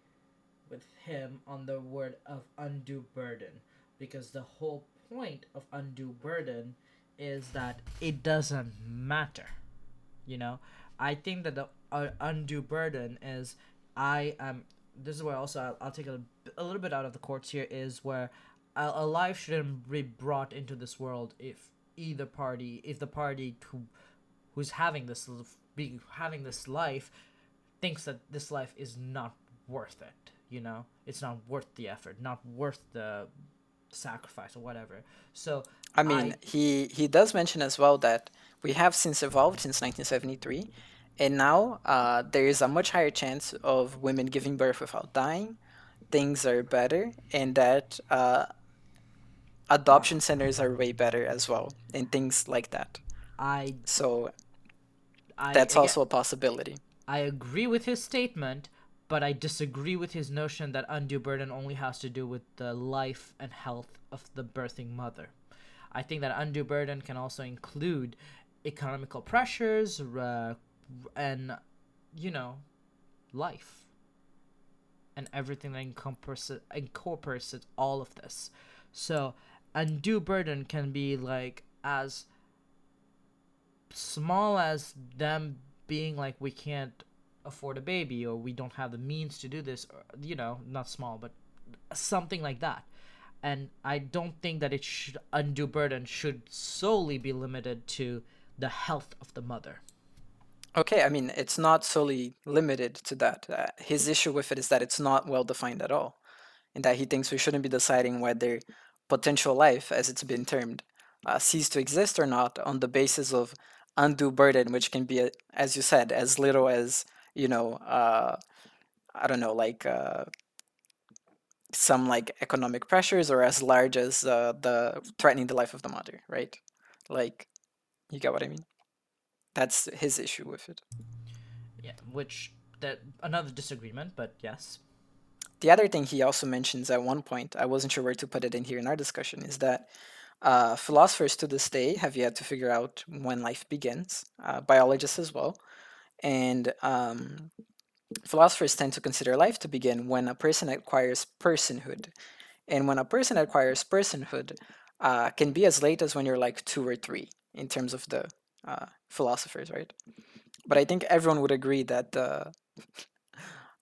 with him on the word of undue burden because the whole point of undue burden is that it doesn't matter. You know, I think that the uh, undue burden is I am. This is where also I'll, I'll take a, a little bit out of the courts here is where a, a life shouldn't be brought into this world if either party, if the party who who's having this l- be having this life thinks that this life is not worth it. You know, it's not worth the effort, not worth the sacrifice or whatever. So I mean, I- he he does mention as well that we have since evolved since 1973, and now uh, there is a much higher chance of women giving birth without dying. Things are better, and that uh, adoption centers are way better as well, and things like that. I, So I that's again- also a possibility. I agree with his statement, but I disagree with his notion that undue burden only has to do with the life and health of the birthing mother. I think that undue burden can also include economical pressures uh, and, you know, life and everything that encompasses incorporates all of this. So, undue burden can be like as small as them being like we can't afford a baby or we don't have the means to do this or, you know not small but something like that and i don't think that it should undue burden should solely be limited to the health of the mother Okay, I mean, it's not solely limited to that. Uh, his issue with it is that it's not well defined at all, and that he thinks we shouldn't be deciding whether potential life, as it's been termed, uh, cease to exist or not on the basis of undue burden, which can be, uh, as you said, as little as, you know, uh, I don't know, like uh, some like economic pressures, or as large as uh, the threatening the life of the mother, right? Like, you get what I mean? That's his issue with it. yeah which that another disagreement but yes The other thing he also mentions at one point, I wasn't sure where to put it in here in our discussion, is that uh, philosophers to this day have yet to figure out when life begins, uh, biologists as well. And um, philosophers tend to consider life to begin when a person acquires personhood. And when a person acquires personhood, uh, can be as late as when you're like two or three in terms of the uh, philosophers, right? But I think everyone would agree that the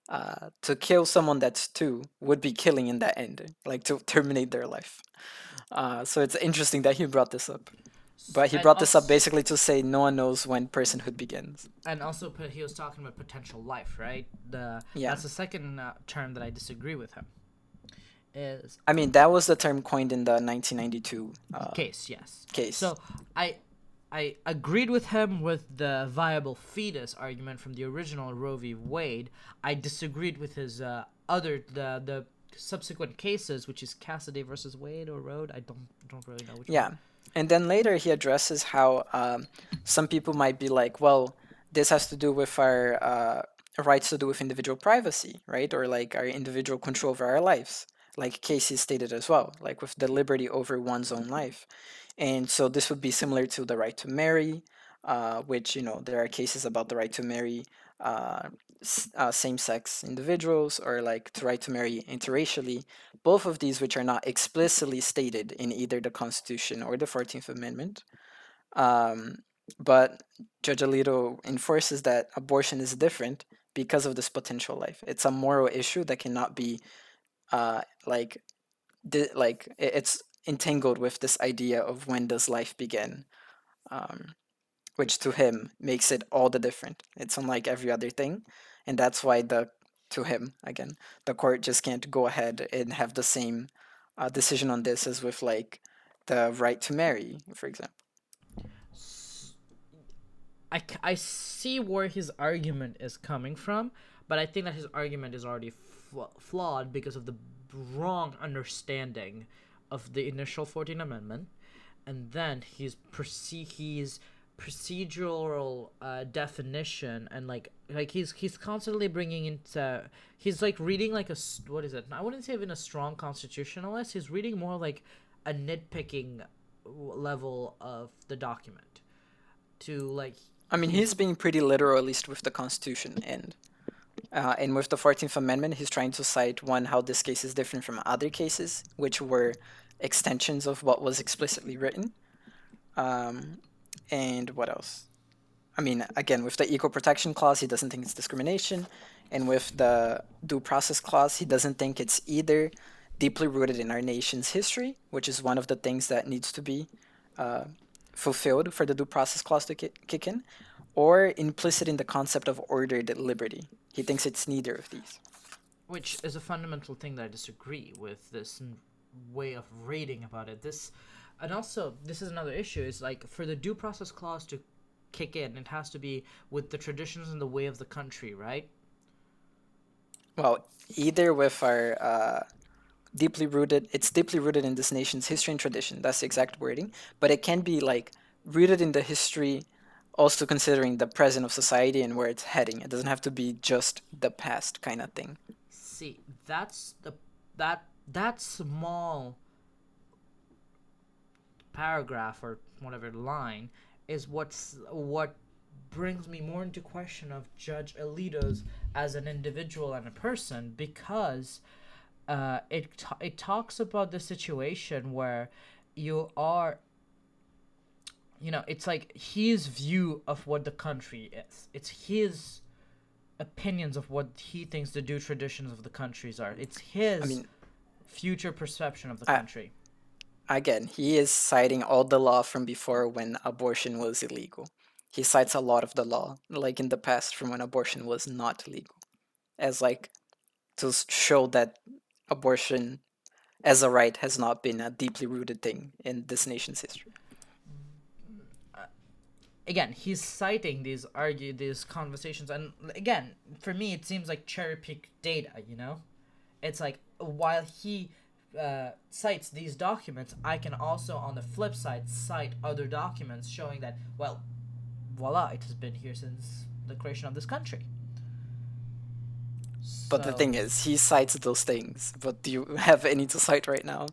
uh, to kill someone that's two would be killing in that end, like to terminate their life. Uh, so it's interesting that he brought this up. But he And brought this up basically to say no one knows when personhood begins. and also he was talking about potential life right the Yeah. that's the second uh, term that i disagree with him is I mean, that was the term coined in the 1992 uh, case yes case. So I I agreed with him with the viable fetus argument from the original Roe v. Wade. I disagreed with his uh, other the the subsequent cases, which is Cassidy versus Wade or Road. I don't don't really know which. Yeah. One. And then later he addresses how um, some people might be like, well, this has to do with our uh, rights to do with individual privacy, right? Or like our individual control over our lives, like Casey stated as well, like with the liberty over one's own life. And so this would be similar to the right to marry, uh, which, you know, there are cases about the right to marry uh, uh, same sex individuals or like the right to marry interracially both of these which are not explicitly stated in either the Constitution or the 14th Amendment. Um, but Judge Alito enforces that abortion is different because of this potential life. It's a moral issue that cannot be uh, like di- like it's entangled with this idea of when does life begin, um, which to him makes it all the different. It's unlike every other thing, and that's why the to him again the court just can't go ahead and have the same uh, decision on this as with like the right to marry, for example. I, I see where his argument is coming from, but I think that his argument is already fl- flawed because of the wrong understanding of the initial 14th Amendment, and then his proce- his procedural uh, definition and like like he's he's constantly bringing into he's like reading like a what is it? I wouldn't say even a strong constitutionalist. He's reading more like a nitpicking level of the document to like I mean, he's being pretty literal, at least with the Constitution, and Uh, and with the 14th Amendment, he's trying to cite one, how this case is different from other cases, which were extensions of what was explicitly written. Um, and what else? I mean, again, with the Equal Protection Clause, he doesn't think it's discrimination. And with the Due Process Clause, he doesn't think it's either deeply rooted in our nation's history, which is one of the things that needs to be uh, fulfilled for the Due Process Clause to ki- kick in, or implicit in the concept of ordered liberty. He thinks it's neither of these. which is a fundamental thing that I disagree with this way of reading about it. This, and also this is another issue. Is like for the due process clause to kick in, it has to be with the traditions and the way of the country, right? Well, either with our uh, deeply rooted, it's deeply rooted in this nation's history and tradition. That's the exact wording. But it can be like rooted in the history, also considering the present of society and where it's heading. It doesn't have to be just the past kind of thing. See, that's the that that small paragraph or whatever line is what's what brings me more into question of Judge Alito's as an individual and a person because uh, it ta- it talks about the situation where you are you know it's like his view of what the country is it's his opinions of what he thinks the due traditions of the countries are it's his I mean, future perception of the I- country again, he is citing all the law from before when abortion was illegal. He cites a lot of the law, like in the past, from when abortion was not legal, as like to show that abortion as a right has not been a deeply rooted thing in this nation's history. Again he's citing these argue these conversations and again for me it seems like cherry pick data you know? It's like while he uh, cites these documents i can also on the flip side cite other documents showing that well voila it has been here since the creation of this country But the thing is, he cites those things, but do you have any to cite right now?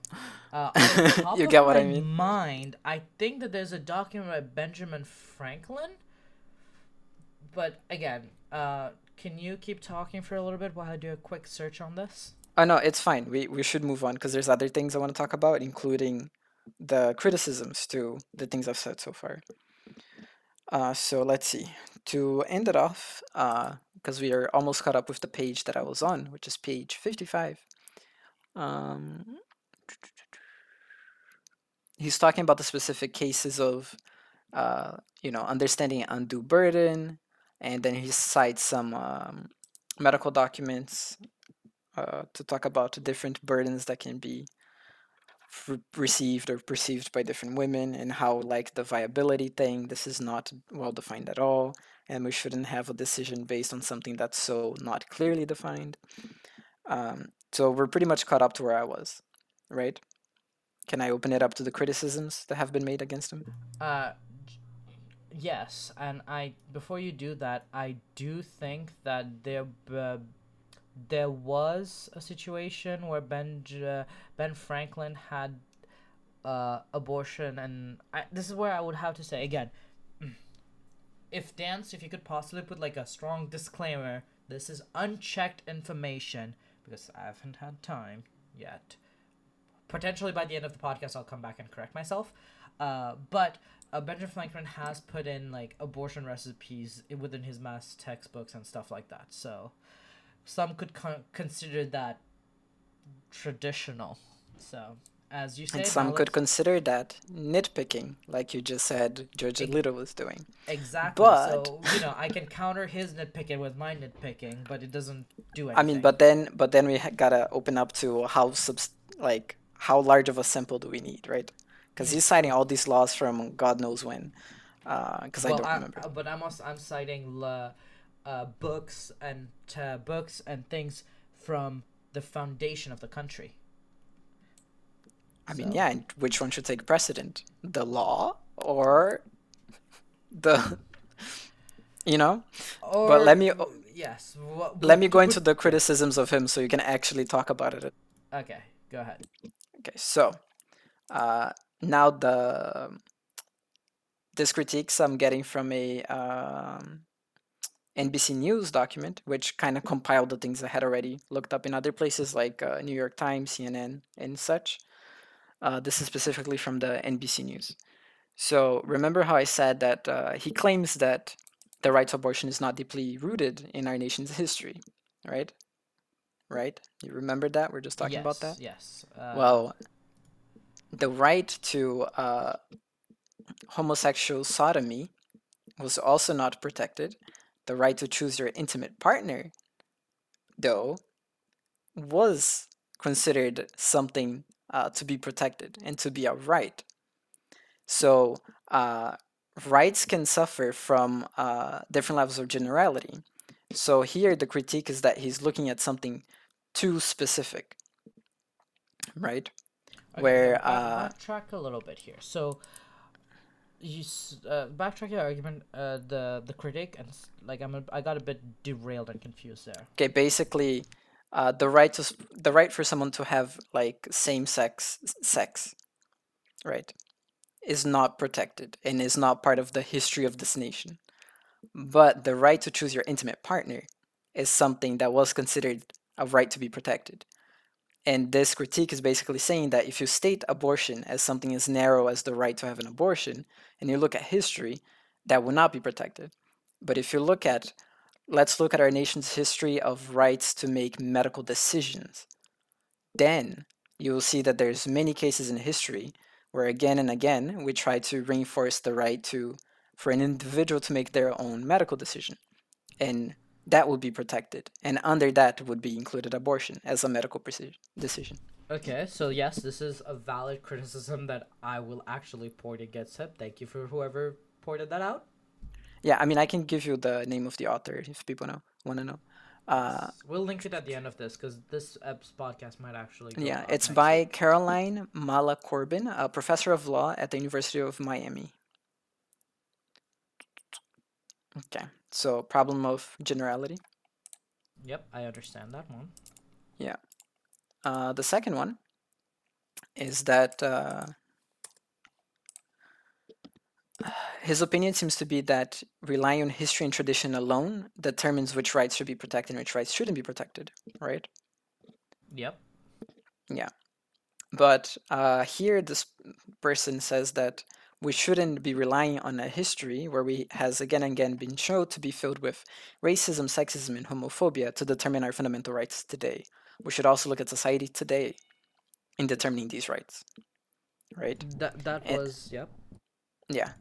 uh, You get what I mean? Mind, I think that there's a document by Benjamin Franklin. But again, uh, can you keep talking for a little bit while I do a quick search on this? Oh no, it's fine. We we should move on because there's other things I want to talk about, including the criticisms to the things I've said so far. Uh, so let's see. To end it off, because we are almost caught up with the page that I was on, which is page 55. Um, he's talking about the specific cases of, uh, you know, understanding undue burden, and then he cites some um, medical documents uh, to talk about different burdens that can be received or perceived by different women and how like the viability thing this is not well defined at all and we shouldn't have a decision based on something that's so not clearly defined. Um, so we're pretty much caught up to where i was right? Can i open it up to the criticisms that have been made against him? Uh, yes, and I before you do that, I do think that there uh, there was a situation where Ben uh, Ben Franklin had uh, abortion, and I, this is where I would have to say again, if dance, if you could possibly put like a strong disclaimer, this is unchecked information because I haven't had time yet. Potentially by the end of the podcast, I'll come back and correct myself. Uh, but uh, Benjamin Franklin has put in like abortion recipes within his math textbooks and stuff like that. So some could con- consider that traditional. So as you say, and some now could consider that nitpicking like you just said Judge Alito was doing exactly. but- so you know, I can counter his nitpicking with my nitpicking, but it doesn't do anything. I mean, but then, but then we ha- gotta open up to how subs like how large of a sample do we need, right? Because he's citing all these laws from God knows when. Because I well, don't I'm- remember. uh, but I'm also I'm citing la, uh, books and uh, books and things from the foundation of the country. I mean, so- yeah, and which one should take precedent? The law or the, you know? Or, let me- oh, Yes. wha- Let me go into the criticisms of him so you can actually talk about it. Okay, go ahead. Okay, so uh, now the this critiques I'm getting from a um, NBC News document, which kind of compiled the things I had already looked up in other places like uh, New York Times, CNN, and such. Uh, this is specifically from the NBC News. So remember how I said that uh, he claims that the right to abortion is not deeply rooted in our nation's history, right? Right? You remember that? We're just talking yes, about that? Yes. Uh, Well, the right to uh, homosexual sodomy was also not protected. The right to choose your intimate partner, though, was considered something uh, to be protected and to be a right. So, uh, rights can suffer from uh, different levels of generality. So, here the critique is that he's looking at something too specific, right? Okay, where, uh, backtrack a little bit here. So, you uh, backtrack your argument. Uh, the the critic and like I'm a, I got a bit derailed and confused there. Okay, basically, uh, the right to the right for someone to have like same sex sex, right, is not protected and is not part of the history of this nation. But the right to choose your intimate partner is something that was considered a right to be protected. And this critique is basically saying that if you state abortion as something as narrow as the right to have an abortion, and you look at history, that will not be protected. But if you look at, let's look at our nation's history of rights to make medical decisions, then you will see that there's many cases in history where again and again we try to reinforce the right to for an individual to make their own medical decision. And that would be protected. And under that would be included abortion as a medical decision. Okay, so yes, this is a valid criticism that I will actually point against it. Thank you for whoever pointed that out. Yeah, I mean, I can give you the name of the author if people know want to know. Uh, We'll link it at the end of this because this ep's podcast might actually. Go yeah, it's by week. Caroline Mala Corbin, a professor of law at the University of Miami. Okay, so problem of generality. Yep, I understand that one. Yeah. Uh, the second one is that uh, his opinion seems to be that relying on history and tradition alone determines which rights should be protected and which rights shouldn't be protected, right? Yep. Yeah. But uh, here, this person says that we shouldn't be relying on a history where we has again and again been shown to be filled with racism, sexism, and homophobia to determine our fundamental rights today. We should also look at society today in determining these rights, right? That that And- was yep. Yeah,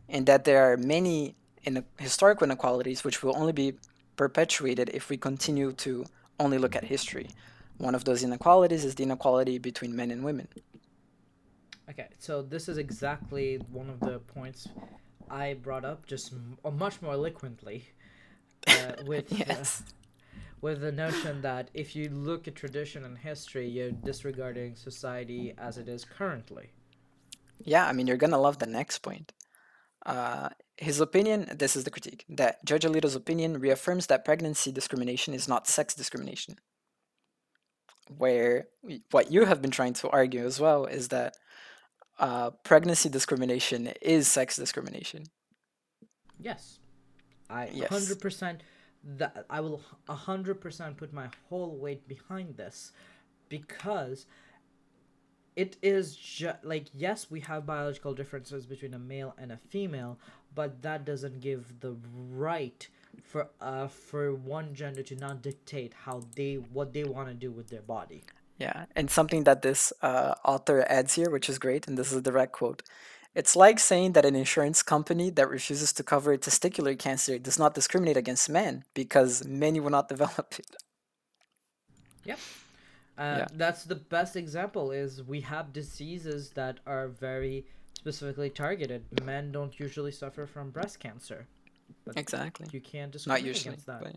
and that there are many in historical inequalities which will only be perpetuated if we continue to only look at history. One of those inequalities is the inequality between men and women. Okay, so this is exactly one of the points I brought up, just m- uh, much more eloquently, uh, with uh, Yes. with the notion that if you look at tradition and history, you're disregarding society as it is currently. Yeah, I mean, you're gonna love the next point. Uh, his opinion, this is the critique, that Judge Alito's opinion reaffirms that pregnancy discrimination is not sex discrimination. Where what you have been trying to argue as well is that uh, pregnancy discrimination is sex discrimination. Yes, I Yes. hundred percent. That I will a hundred percent put my whole weight behind this, because it is just like yes, we have biological differences between a male and a female, but that doesn't give the right for uh for one gender to not dictate how they what they want to do with their body. Yeah, and something that this uh, author adds here, which is great, and this is a direct quote. It's like saying that an insurance company that refuses to cover testicular cancer does not discriminate against men because many will not develop it. Uh, Yeah. That's the best example. Is we have diseases that are very specifically targeted. Men don't usually suffer from breast cancer. But Exactly. you can't Not usually. against that. But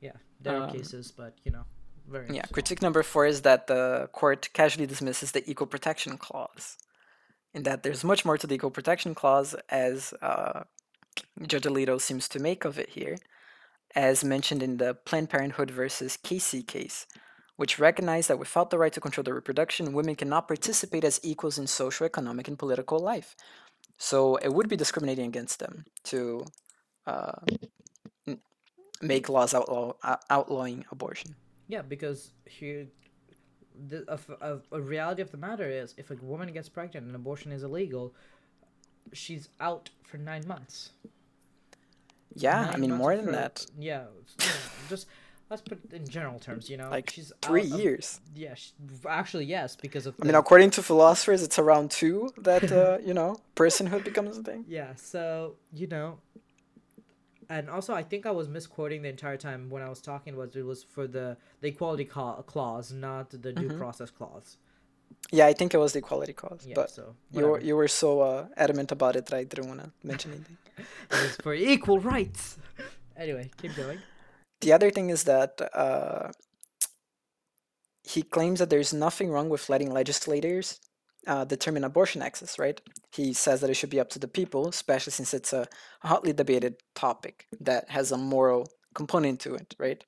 Yeah, there are Um, cases, but you know, very yeah, small. critique number four is that the court casually dismisses the equal protection clause, in that there's much more to the equal protection clause as uh, Judge Alito seems to make of it here, as mentioned in the Planned Parenthood versus Casey case, which recognized that without the right to control their reproduction, women cannot participate as equals in social, economic, and political life. So it would be discriminating against them to uh, make laws outlaw uh, outlawing abortion. Yeah, because here, the a, a, a reality of the matter is, if a woman gets pregnant and abortion is illegal, she's out for nine months. Yeah, I mean more than for- that, Yeah, just let's put it in general terms. You know, like she's three out years. yeah, she, actually yes, because of. I mean, according to philosophers, it's around two that uh, you know personhood becomes a thing. Yeah, so you know, and also I think I was misquoting the entire time when I was talking was it was for the the equality clause, not the due Mhm. process clause. Yeah, I think it was the equality clause, Yeah, but so you were, you were so uh, adamant about it that I didn't want to mention anything. it was for equal rights. Anyway, keep going. The other thing is that uh, he claims that there's nothing wrong with letting legislators uh, determine abortion access, right? He says that it should be up to the people, especially since it's a hotly debated topic that has a moral component to it, right?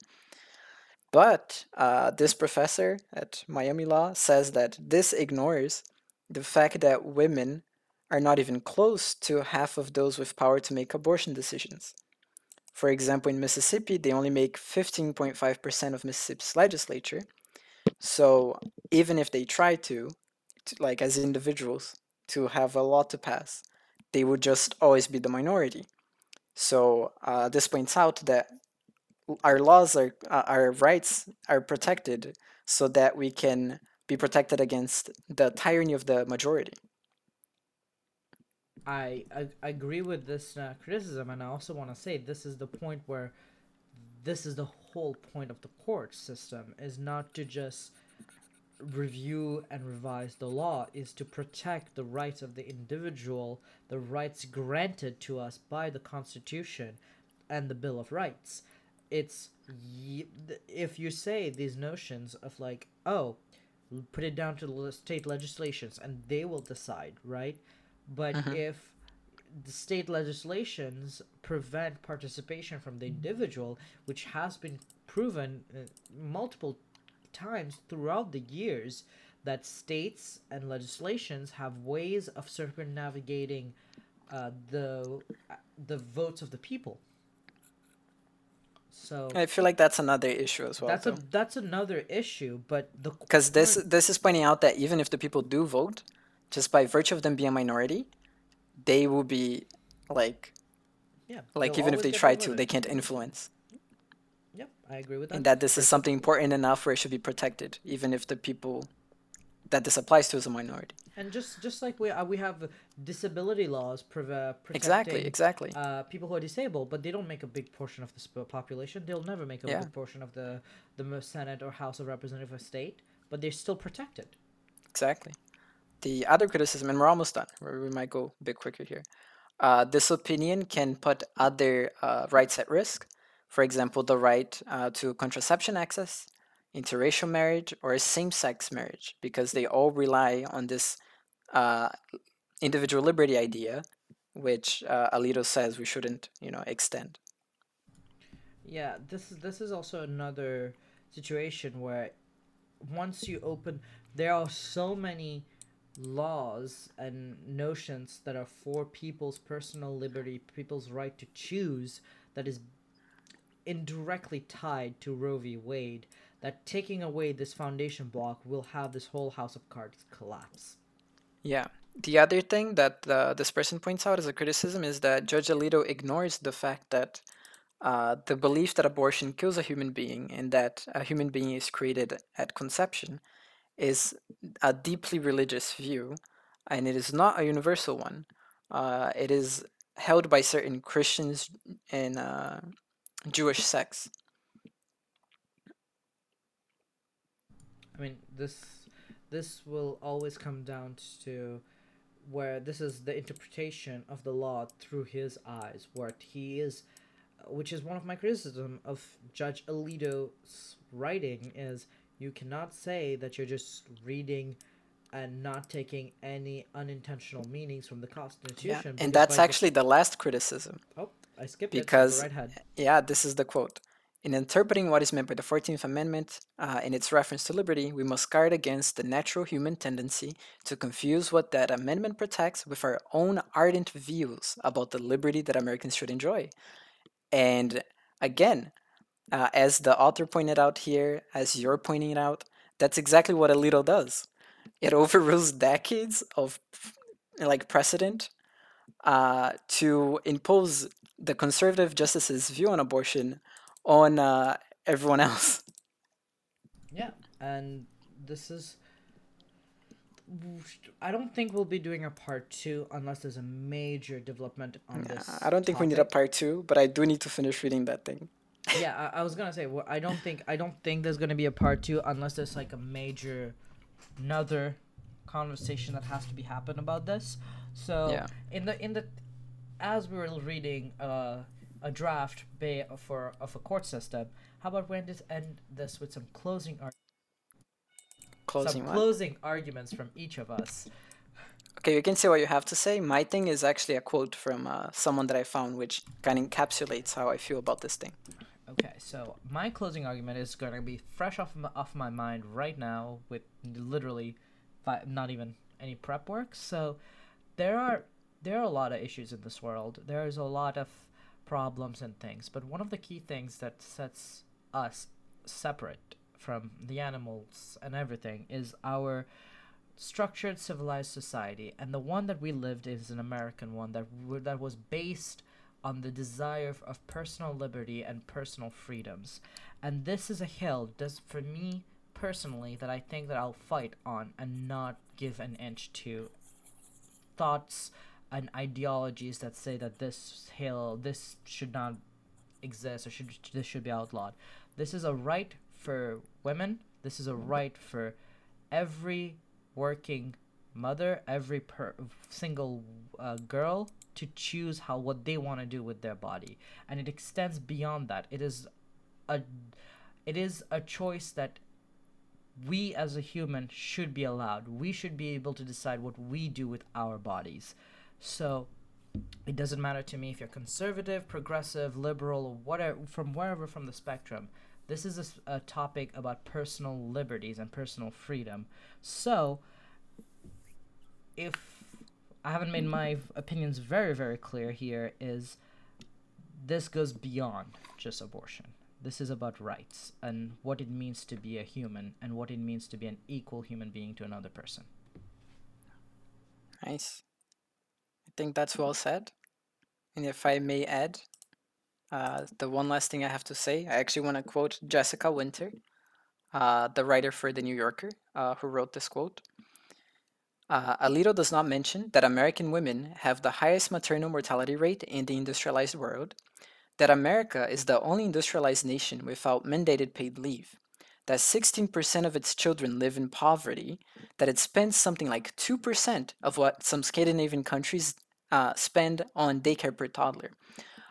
But uh, this professor at Miami Law says that this ignores the fact that women are not even close to half of those with power to make abortion decisions. For example, in Mississippi, they only make 15.5% of Mississippi's legislature. So even if they try to, to, like as individuals, to have a law to pass, they would just always be the minority. So uh, this points out that our laws are uh, our rights are protected so that we can be protected against the tyranny of the majority. I, I agree with this uh, criticism, and I also want to say this is the point where this is the whole point of the court system is not to just review and revise the law is to protect the rights of the individual the rights granted to us by the constitution and the bill of rights. It's if you say these notions of like oh put it down to the state legislations and they will decide right but if the state legislations prevent participation from the individual which has been proven uh, multiple times throughout the years that states and legislations have ways of circumnavigating uh, the uh, the votes of the people. So I feel like that's another issue as well. that's a that's another issue but the because this this is pointing out that even if the people do vote, just by virtue of them being a minority, they will be like yeah like even if they try to, they can't influence. yep i agree with that And that this is something important enough where it should be protected, even if the people that this applies to is a minority. And just just like we uh, we have disability laws prov- protecting Exactly, exactly. uh, people who are disabled, but they don't make a big portion of the population. They'll never make a Yeah. big portion of the the Senate or House of Representatives of state, but they're still protected. Exactly. The other criticism, and we're almost done. We might go a bit quicker here. Uh, this opinion can put other uh, rights at risk. For example, the right uh, to contraception access, interracial marriage, or same-sex marriage, because they all rely on this uh, individual liberty idea, which uh, Alito says we shouldn't, you know, extend. Yeah, this is this is also another situation where once you open, there are so many laws and notions that are for people's personal liberty, people's right to choose, that is indirectly tied to Roe v. Wade. That taking away this foundation block will have this whole house of cards collapse. Yeah. The other thing that uh, this person points out as a criticism is that Judge Alito ignores the fact that uh, the belief that abortion kills a human being and that a human being is created at conception is a deeply religious view, and it is not a universal one. Uh, it is held by certain Christians and uh, Jewish sects. I mean, this this will always come down to where this is the interpretation of the law through his eyes, where he is, which is one of my criticism of Judge Alito's writing is you cannot say that you're just reading and not taking any unintentional meanings from the Constitution. Yeah. And that's actually the last criticism. oh, I skipped it. because- right. Yeah, this is the quote. In interpreting what is meant by the 14th Amendment uh, in its reference to liberty, we must guard against the natural human tendency to confuse what that amendment protects with our own ardent views about the liberty that Americans should enjoy. And again, uh, as the author pointed out here, as you're pointing it out, that's exactly what Alito does. It overrules decades of like precedent uh, to impose the conservative justice's view on abortion on uh, everyone else. Yeah, and this is. I don't think we'll be doing a part two unless there's a major development on Yeah, this. I don't think we need a part two, but I do need to finish reading that thing. Yeah, I, I was gonna say well, I don't think I don't think there's gonna be a part two unless there's like a major, another conversation that has to be happen about this. So Yeah. in the in the, as we were reading uh, a draft ba- for of a court system, how about we just end this with some closing ar- Closing some closing arguments from each of us. Okay, you can say what you have to say. My thing is actually a quote from uh, someone that I found, which kind of encapsulates how I feel about this thing. Okay, so my closing argument is going to be fresh off my, off my mind right now with literally fi- not even any prep work. So there are there are a lot of issues in this world. There is a lot of problems and things, but one of the key things that sets us separate from the animals and everything is our structured civilized society and the one that we lived is an american one that that was based on the desire of personal liberty and personal freedoms. And this is a hill this for me personally that i think that i'll fight on and not give an inch to thoughts and ideologies that say that this hill this should not exist or should this should be outlawed. This is a right for women. This is a right for every working mother every per- single uh, girl to choose how what they want to do with their body. And it extends beyond that. It is a it is a choice that we as a human should be allowed. We should be able to decide what we do with our bodies. So it doesn't matter to me if you're conservative progressive liberal or whatever from wherever from the spectrum. This is a topic about personal liberties and personal freedom. So if i haven't made my opinions very very clear here is this goes beyond just abortion this is about rights and what it means to be a human and what it means to be an equal human being to another person Nice. I think that's well said. And if I may add, uh, the one last thing I have to say, I actually want to quote Jessica Winter, uh, the writer for The New Yorker, uh, who wrote this quote. Uh, Alito does not mention that American women have the highest maternal mortality rate in the industrialized world, that America is the only industrialized nation without mandated paid leave, that 16% of its children live in poverty, that it spends something like 2% of what some Scandinavian countries uh, spend on daycare per toddler.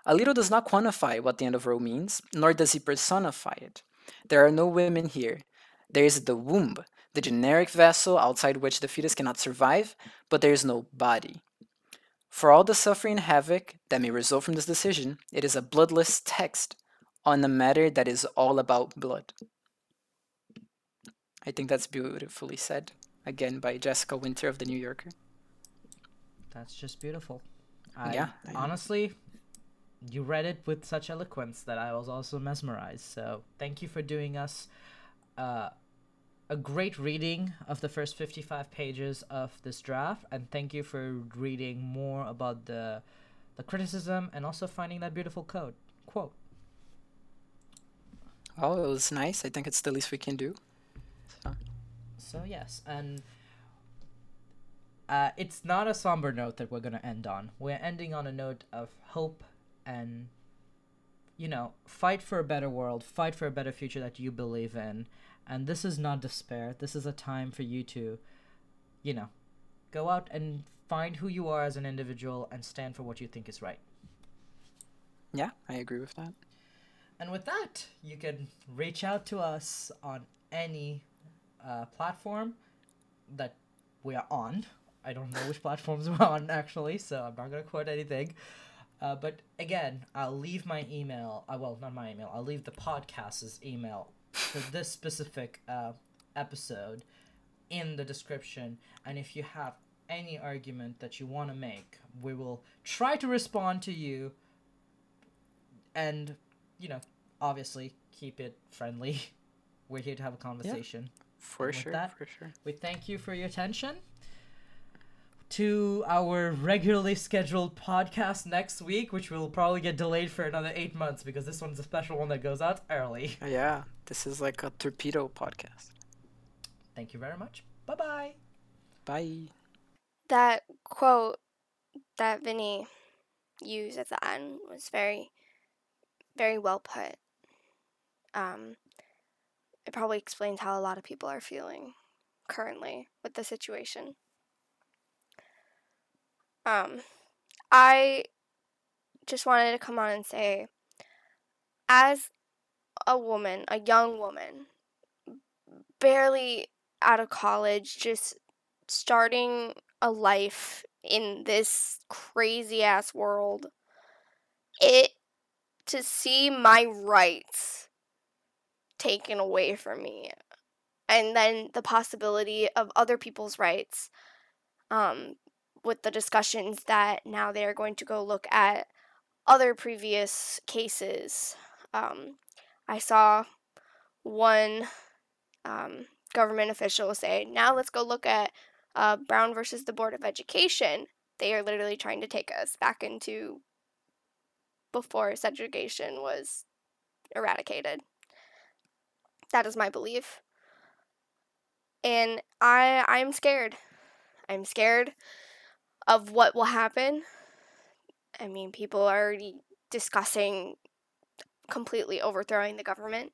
Alito does not quantify what the end of Roe means, nor does he personify it. There are no women here. There is the womb, the generic vessel outside which the fetus cannot survive, but there is no body. For all the suffering and havoc that may result from this decision, it is a bloodless text on a matter that is all about blood. I think that's beautifully said, again by Jessica Winter of The New Yorker. That's just beautiful. I, Yeah, I- honestly, you read it with such eloquence that I was also mesmerized. So thank you for doing us uh, a great reading of the first 55 pages of this draft, and thank you for reading more about the the criticism and also finding that beautiful code quote. oh it was nice. I think it's the least we can do. So, So yes, and uh, it's not a somber note that we're gonna end on. We're ending on a note of hope and you know, fight for a better world, fight for a better future that you believe in. And this is not despair. This is a time for you to, you know, go out and find who you are as an individual and stand for what you think is right. yeah, I agree with that. And with that, you can reach out to us on any uh, platform that we are on. I don't know which platforms we're on actually, so I'm not gonna quote anything. Uh, but again, I'll leave my email. Uh, well, not my email. I'll leave the podcast's email for this specific uh, episode in the description. And if you have any argument that you want to make, we will try to respond to you and you know, obviously keep it friendly. We're here to have a conversation. For sure, that- for sure. We thank you for your attention. To our regularly scheduled podcast next week, which will probably get delayed for another eight months because this one's a special one that goes out early. Yeah, this is like a torpedo podcast. Thank you very much. Bye bye. Bye. That quote that Vinny used at the end was very, very well put. Um, it probably explains how a lot of people are feeling currently with the situation. Um, I just wanted to come on and say, as a woman, a young woman, barely out of college, just starting a life in this crazy ass world, it to see my rights taken away from me and then the possibility of other people's rights um, with the discussions that now they are going to go look at other previous cases. Um, i saw one um, government official say now let's go look at uh, brown versus the board of education. They are literally trying to take us back into before segregation was eradicated. That is my belief. And i i'm scared. I'm scared of what will happen. I mean people are already discussing completely overthrowing the government.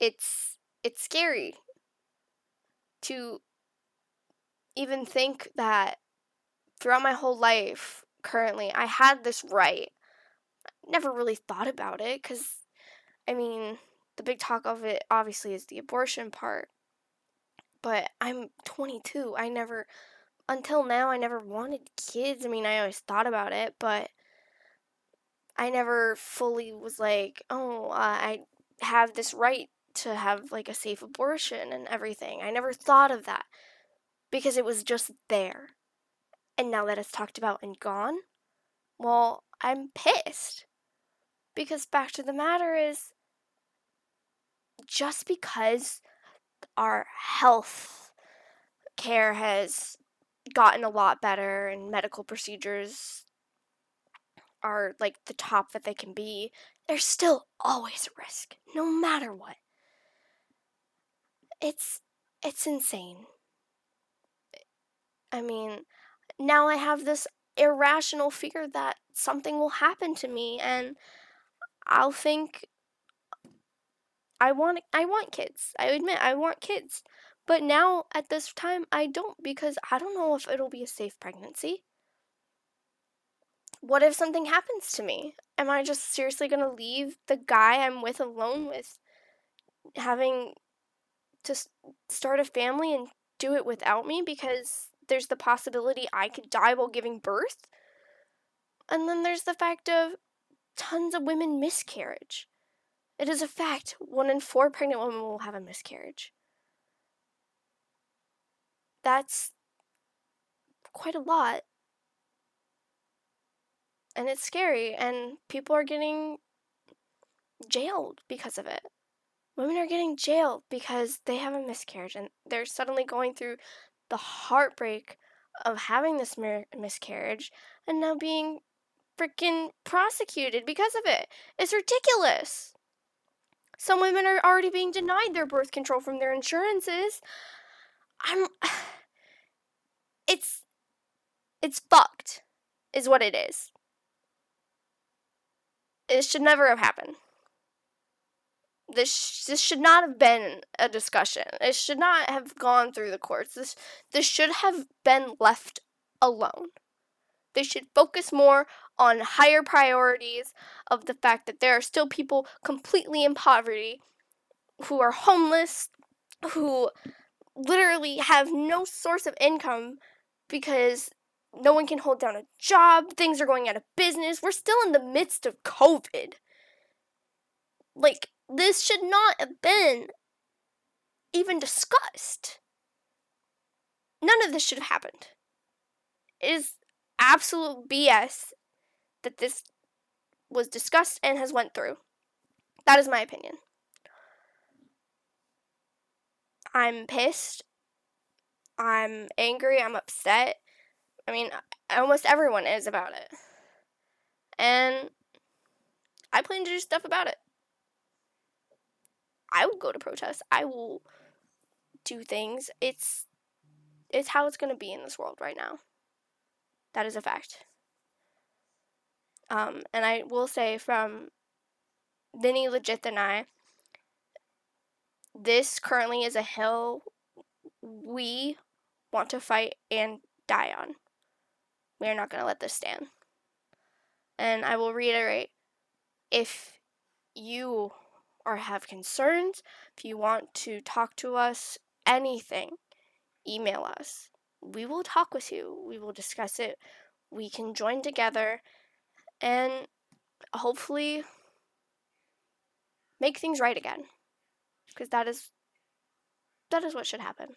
It's it's scary to even think that throughout my whole life currently i had this right. Never really thought about it because i mean the big talk of it obviously is the abortion part. But i'm 22 i never until now i never wanted kids. I mean i always thought about it but i never fully was like oh i have this right to have like a safe abortion and everything. I never thought of that because it was just there. And now that it's talked about and gone well i'm pissed. Because fact of the matter is just because our health care has gotten a lot better and medical procedures are like the top that they can be, there's still always a risk, no matter what. It's it's insane. I mean, now I have this irrational fear that something will happen to me and I'll think I want I want kids. I admit I want kids. But now at this time I don't because I don't know if it'll be a safe pregnancy. What if something happens to me? Am I just seriously going to leave the guy I'm with alone with having to start a family and do it without me because there's the possibility I could die while giving birth? And then there's the fact of tons of women miscarriage. It is a fact one in four pregnant women will have a miscarriage. That's quite a lot. And it's scary, and people are getting jailed because of it. Women are getting jailed because they have a miscarriage, and they're suddenly going through the heartbreak of having this mir- miscarriage and now being freaking prosecuted because of it. It's ridiculous. Some women are already being denied their birth control from their insurances. I'm it's fucked is what it is. It should never have happened. This sh- this should not have been a discussion. It should not have gone through the courts. This this should have been left alone. They should focus more on higher priorities of the fact that there are still people completely in poverty who are homeless, who literally have no source of income because no one can hold down a job, things are going out of business. We're still in the midst of COVID. Like, this should not have been even discussed. None of this should have happened. It is absolute BS that this was discussed and has went through. That is my opinion. I'm pissed. I'm angry. I'm upset. I mean, almost everyone is about it. And I plan to do stuff about it. I will go to protests. I will do things. It's it's how it's going to be in this world right now. That is a fact. Um, and I will say from Vinny Legit and I, this currently is a hill we want to fight and die on. We are not going to let this stand. And I will reiterate if you or have concerns, if you want to talk to us, anything, email us. We will talk with you. We will discuss it. We can join together and hopefully make things right again. Because that is that is what should happen.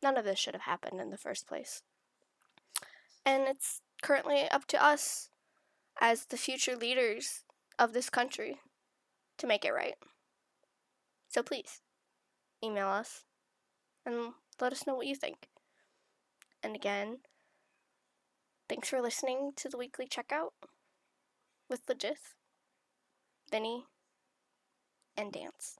None of this should have happened in the first place. And it's currently up to us as the future leaders of this country to make it right. So please email us and let us know what you think. And again, thanks for listening to the weekly checkout with Legith, Vinny, and Dance.